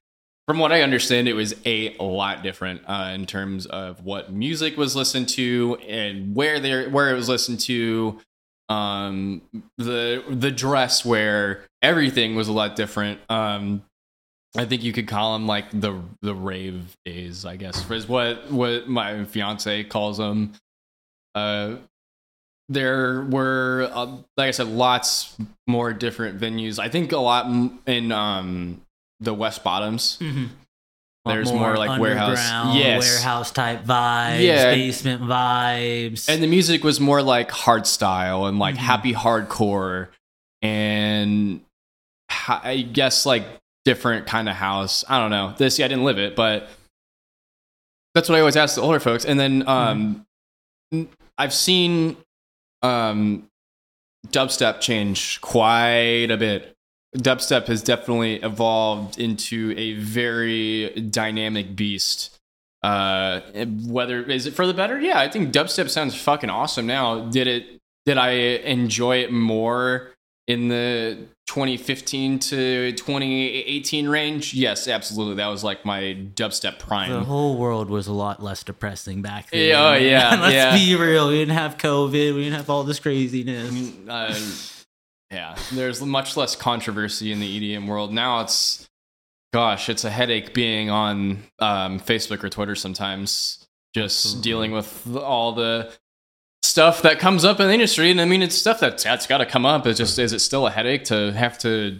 from what I understand, it was a lot different uh, in terms of what music was listened to and where there where it was listened to. Um, the the dress where everything was a lot different. Um, I think you could call them like the the rave days, I guess, is what what my fiance calls them. Uh, there were, uh, like I said, lots more different venues. I think a lot m- in um, the West Bottoms. Mm-hmm. There's more, like, warehouse- Yes. warehouse type vibes, Yeah. basement vibes. And the music was more like hard style and like Mhm. happy hardcore and I guess like different kind of house. I don't know. This, yeah, I didn't live it, but that's what I always ask the older folks. And then um, n- I've seen um, dubstep change quite a bit. Dubstep has definitely evolved into a very dynamic beast. Uh, whether is it for the better? Yeah, I think dubstep sounds fucking awesome now. Did it? Did I enjoy it more in the 2015 to 2018 range? Yes, absolutely. That was like my dubstep prime. the whole world was a lot less depressing back then. Yeah, oh, yeah, Let's yeah. be real. We didn't have COVID. We didn't have all this craziness. uh, yeah, there's much less controversy in the EDM world now. It's gosh, it's a headache being on um, Facebook or Twitter sometimes, just dealing with all the stuff that comes up in the industry. And I mean, it's stuff that's that's got to come up. It's just is it still a headache to have to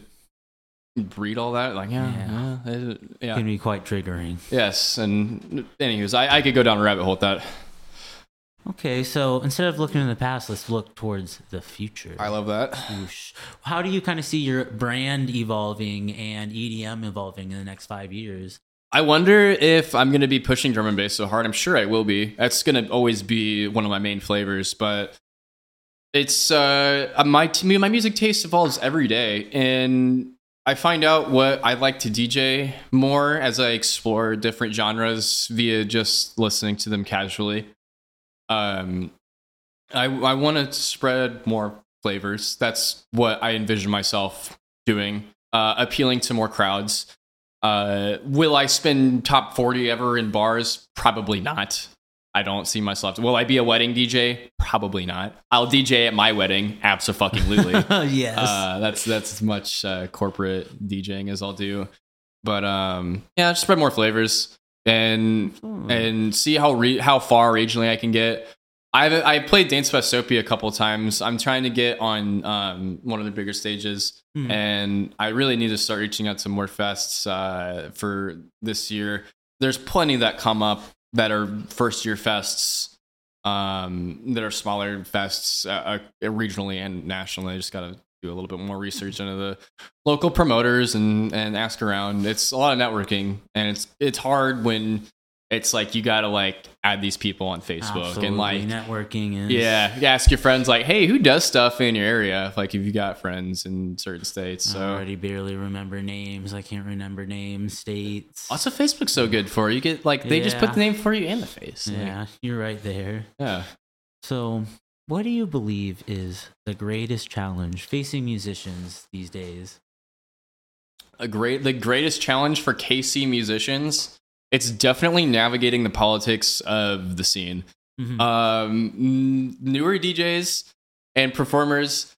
read all that? Like, yeah, Yeah. yeah, it- yeah. Can be quite triggering. yes. And anyways, I, I could go down a rabbit hole with that. Okay, so instead of looking in the past, let's look towards the future. I love that. Whoosh. How do you kind of see your brand evolving and EDM evolving in the next five years? I wonder if I'm going to be pushing drum and bass so hard. I'm sure I will be. That's going to always be one of my main flavors, but it's uh my t- my music taste evolves every day and I find out what I like to DJ more as I explore different genres via just listening to them casually. Um I I want to spread more flavors. That's what I envision myself doing. Uh appealing to more crowds. Uh, will I spend top 40 ever in bars? Probably not. I don't see myself. Will I be a wedding DJ? Probably not. I'll DJ at my wedding. Absolutely. yes. uh, that's that's as much uh, corporate DJing as I'll do. But um, yeah, just spread more flavors and Hmm. and see how re- how far regionally I can get. I've I played Dancefestopia a couple times. I'm trying to get on um, one of the bigger stages Hmm. and I really need to start reaching out to more fests uh, for this year. There's plenty that come up that are first year fests, um, that are smaller fests, uh, uh, regionally and nationally. I just got to do a little bit more research into the local promoters and and ask around. It's a lot of networking, and it's it's hard when it's like you gotta like add these people on Facebook Absolutely. and like networking is yeah, you ask your friends like, hey, who does stuff in your area? Like if you got friends in certain states. I So already barely remember names. I can't remember names, states. also Facebook's so good for you. get like they just put the name for you and the face. Like, Yeah, you're right there. yeah. So, what do you believe is the greatest challenge facing musicians these days? a great the greatest challenge for KC musicians. It's definitely navigating the politics of the scene. Mhm. Um, newer DJs and performers,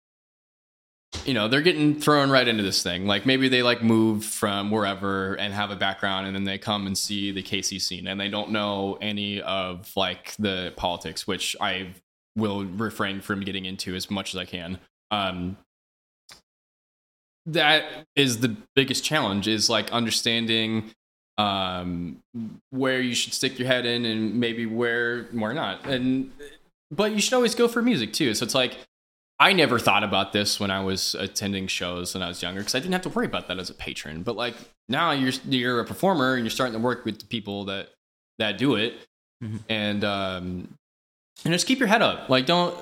you know, they're getting thrown right into this thing. Like maybe they like move from wherever and have a background, and then they come and see the KC scene, and they don't know any of like the politics, which I will refrain from getting into as much as I can. Um, that is the biggest challenge is like understanding um where you should stick your head in and maybe where where not. And but you should always go for music too. So it's like i never thought about this when i was attending shows when i was younger because i didn't have to worry about that as a patron. But like now you're you're a performer and you're starting to work with the people that that do it. Mhm. and um and just keep your head up. Like don't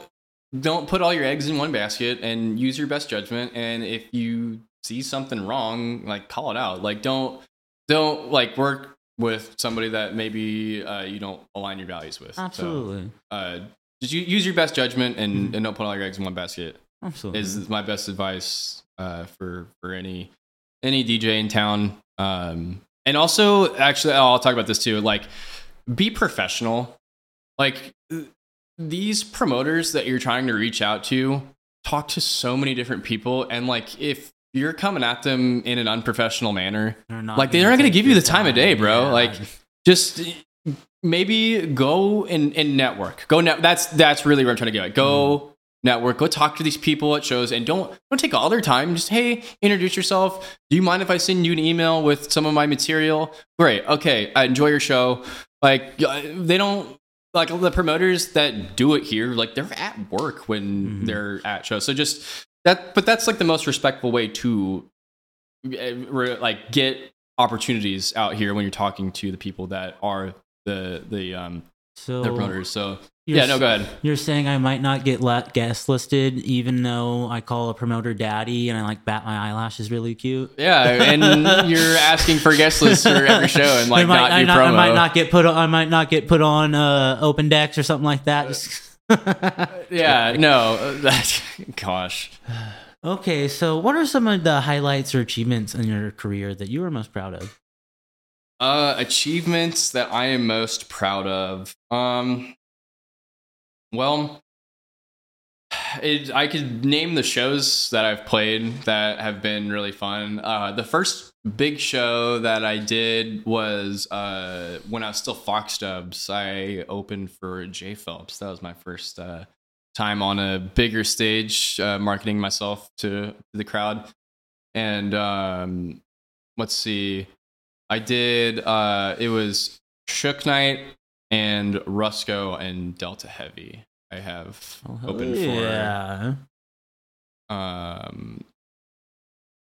don't put all your eggs in one basket and use your best judgment. And if you see something wrong like call it out. Like don't don't like work with somebody that maybe uh, you don't align your values with So, Absolutely. uh, just use your best judgment and, Mhm. and don't put all your eggs in one basket Absolutely. is my best advice uh, for for any any DJ in town. Um, and also, actually, I'll talk about this too. Like, be professional. Like these promoters that you're trying to reach out to, talk to so many different people, and like if you're coming at them in an unprofessional manner, They're not like, they're not gonna give you the time of day, bro. Yeah. Like, just maybe go and, and network. Go net. That's that's really where I'm trying to get. At. Go network. Go talk to these people at shows, and don't don't take all their time. Just hey, introduce yourself. Do you mind if I send you an email with some of my material? Great. Okay. I enjoy your show. Like they don't like the promoters that do it here. Like they're at work when Mhm. they're at shows. So just that. But that's like the most respectful way to uh, like get opportunities out here when you're talking to the people that are the the um so the promoters. So you're yeah, no, go ahead. You're saying I might not get la- guest listed, even though I call a promoter daddy and I like bat my eyelashes really cute. Yeah, and you're asking for guest lists for every show and like I might, not I, do not, promo. I might not get put. On, I might not get put on uh, open decks or something like that. Just- yeah, no, uh, that gosh. okay, so what are some of the highlights or achievements in your career that you are most proud of? Uh, achievements that I am most proud of. Um, well, it, I could name the shows that I've played that have been really fun. Uh, the first big show that I did was uh, when I was still Fox Dubs. I opened for Jay Phelps. That was my first uh, time on a bigger stage, uh, marketing myself to the crowd. And um, let's see. I did. Uh, it was Shook Knight and Rusko and Delta Heavy. I have Oh, opened yeah. for. Um,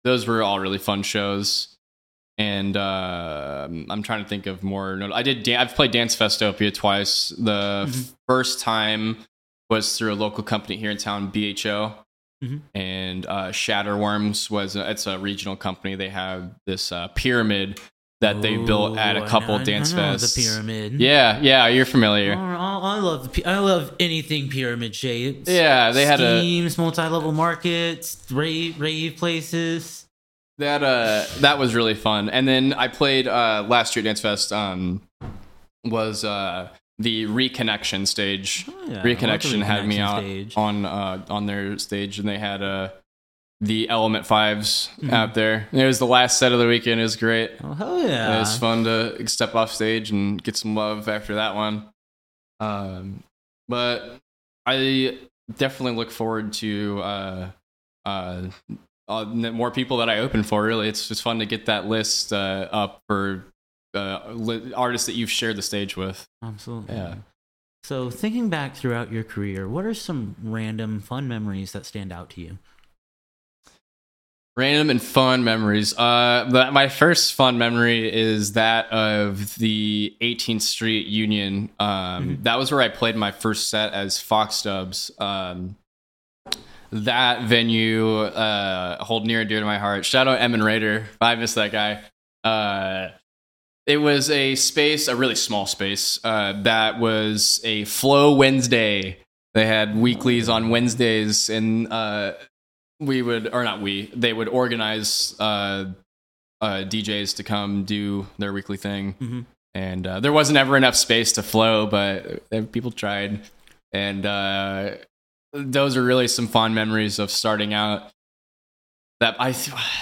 those were all really fun shows, and uh, I'm trying to think of more. I did. Dan- I've played Dancefestopia twice. The Mhm. first time was through a local company here in town, BHO. Mhm. And uh, Shatterworms was a, it's a regional company. They have this uh, pyramid that they built at a couple I dance know fests. The pyramid. Yeah, yeah, you're familiar. Oh, I I love I love anything pyramid shaped. Yeah, they had a schemes, multi-level markets, rave rave places. that uh that was really fun. And then I played uh last year Dance Fest um was uh the reconnection stage. Oh, yeah, I the Reconnection had me Reconnection out stage. on uh on their stage and they had uh the Element 5s Mhm. out there. It was the last set of the weekend. It was great. Oh hell yeah! It was fun to step off stage and get some love after that one. Um, but I definitely look forward to uh, uh, uh, more people that I open for. Really, it's just fun to get that list uh, up for uh, li- artists that you've shared the stage with. Absolutely. Yeah. So thinking back throughout your career, what are some random fun memories that stand out to you? Random and fun memories. Uh, my first fun memory is that of the 18th Street Union. Um, That was where I played my first set as Fox Dubs. Um, that venue uh, hold near and dear to my heart. Shout out Emin Raider. I miss that guy. Uh, it was a space, a really small space. Uh, that was a Flow Wednesday. They had weeklies on Wednesdays, and uh, we would, or not we, they would organize uh, uh, DJs to come do their weekly thing. Mhm. And uh, there wasn't ever enough space to flow, but uh, people tried. And uh, those are really some fond memories of starting out. That I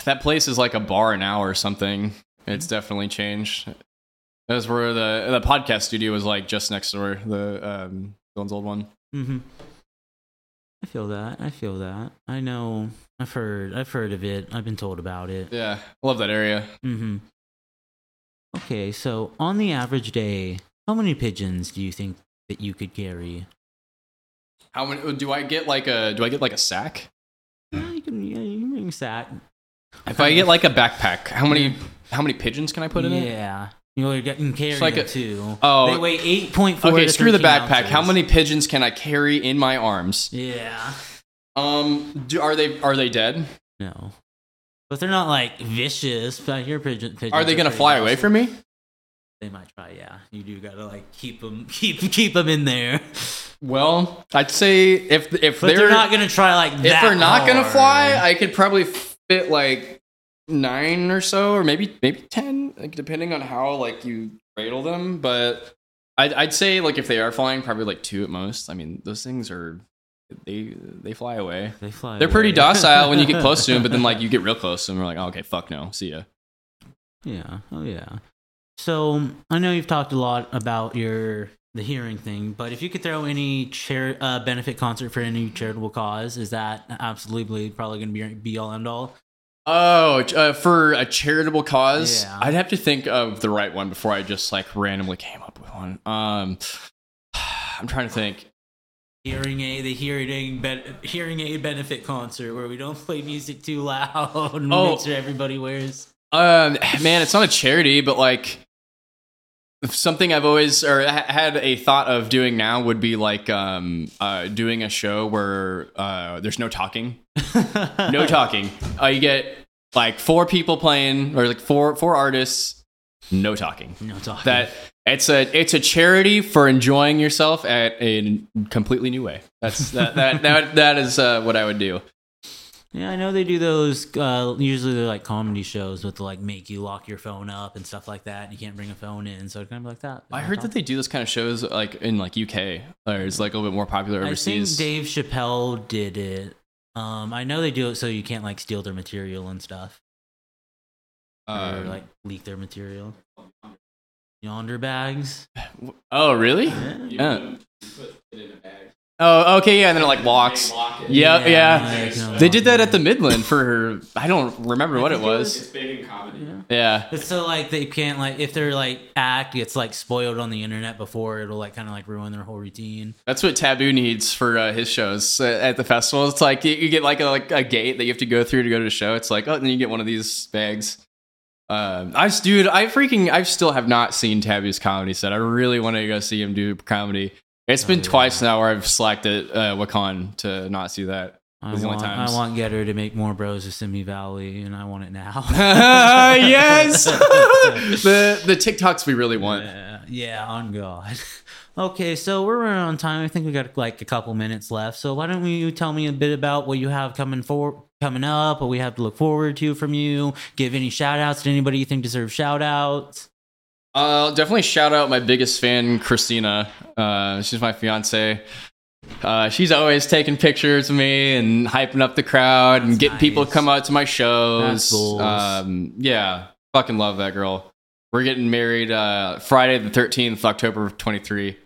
that place is like a bar now or something. It's definitely changed. That's where the the podcast studio was like just next door, the um, Dylan's old one. Mm-hmm. I feel that. I feel that. I know. I've heard. I've heard of it. I've been told about it. Yeah, I love that area. Mm-hmm. Okay, so on the average day, how many pigeons do you think that you could carry? How many do I get? Like a do I get like a sack? Yeah, you can. Yeah, you can bring a sack. If I get like a backpack, how many how many pigeons can I put in it? yeah, you know, you can carry like a- too. Oh. they weigh eight point four. Okay, screw the backpack. How many pigeons can I carry in my arms? Yeah. Um, do, are they are they dead? No. But they're not like vicious. But your pigeon, pigeons Are they gonna fly away from me? They might try. Yeah, you do gotta like keep them, keep keep them in there. Well, I'd say if if they're, they're, not gonna try like if they're not gonna fly, I could probably fit like nine or so, or maybe maybe ten, like, depending on how like you cradle them. But I'd I'd say like if they are flying, probably like two at most. I mean, those things are they they fly away. they fly. They're pretty docile when you get close to them, but then like you get real close to them, we're like, oh, okay, fuck no, see ya. Yeah. Oh yeah. So I know you've talked a lot about your the hearing thing, but if you could throw any chair uh, benefit concert for any charitable cause, is that absolutely probably going to be be all end all? Oh, uh, for a charitable cause, Yeah. I'd have to think of the right one before I just like randomly came up with one. Um, I'm trying to think. Hearing aid, the hearing aid, ben- hearing aid benefit concert where we don't play music too loud and Oh. make sure everybody wears. Um, man, it's not a charity, but like something I've always or ha- had a thought of doing now would be like um uh doing a show where uh there's no talking, no talking. Uh, you get like four people playing or like four four artists, no talking. No talking. that it's a it's a charity for enjoying yourself at a completely new way. That's that that that, that is uh, what I would do. Yeah, I know they do those. Uh, usually they're like comedy shows with like make you lock your phone up and stuff like that. And you can't bring a phone in, so it's kind of like that. I heard that they do this kind of shows like in like UK, or it's like a little bit more popular overseas. I think. Dave Chappelle did it. Um, I know they do it so you can't like steal their material and stuff, or Um, like leak their material. Yondr bags. oh, really? Yeah. Yeah. Oh, okay, yeah, and then it like locks. Yeah, yeah. you can They did that at the Midland for I don't remember what it was. was- big in comedy. Yeah. Yeah. It's so like they can't like if their like act gets like spoiled on the internet before it'll like kind of like ruin their whole routine. That's what Taboo needs for uh, his shows uh, at the festival. It's like you, you get like a, like a gate that you have to go through to go to the show. It's like oh, and then you get one of these bags. Um, I s- dude, I freaking, I still have not seen Taboo's comedy set. I really want to go see him do comedy. It's been Oh, yeah. twice now where I've slacked at uh, Wakaan to not see that. I want, I want Getter to make more bros of Simi Valley, and I want it now. yes, the the TikToks we really want. Yeah, yeah, on God. Okay, so we're running on time. I think we got like a couple minutes left. So why don't you tell me a bit about what you have coming for coming up, what we have to look forward to from you? Give any shout outs to anybody you think deserves shout outs. Uh, definitely shout out my biggest fan, Christina. Uh, she's my fiance. Uh, she's always taking pictures of me and hyping up the crowd and That's getting people to come out to my shows. Um, yeah, fucking love that girl. We're getting married uh, Friday the 13th, October 23.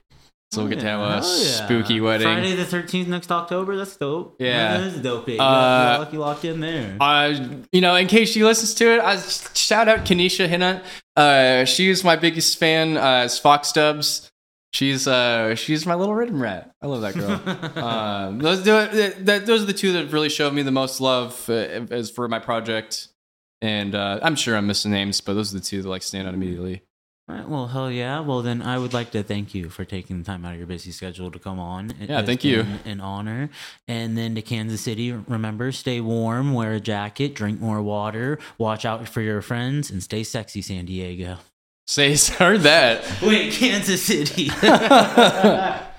So we'll get to have a yeah. spooky wedding. Friday the thirteenth next October. That's dope. Yeah. that is dope. You Uh, lucky locked in there. Uh, you know, in case she listens to it, I shout out Kanisha Hinna. Uh, she is my biggest fan. Uh, as Fox Dubs. She's uh she's my little rhythm rat. I love that girl. um, those those are the two that really showed me the most love uh, as for my project. And uh, I'm sure I'm missing names, but those are the two that like stand out immediately. All right, well, hell yeah. Well, then I would like to thank you for taking the time out of your busy schedule to come on. It Yeah, thank you. An honor. And then to Kansas City, remember, stay warm, wear a jacket, drink more water, watch out for your friends, and stay sexy, San Diego. Say heard that. Wait, Kansas City.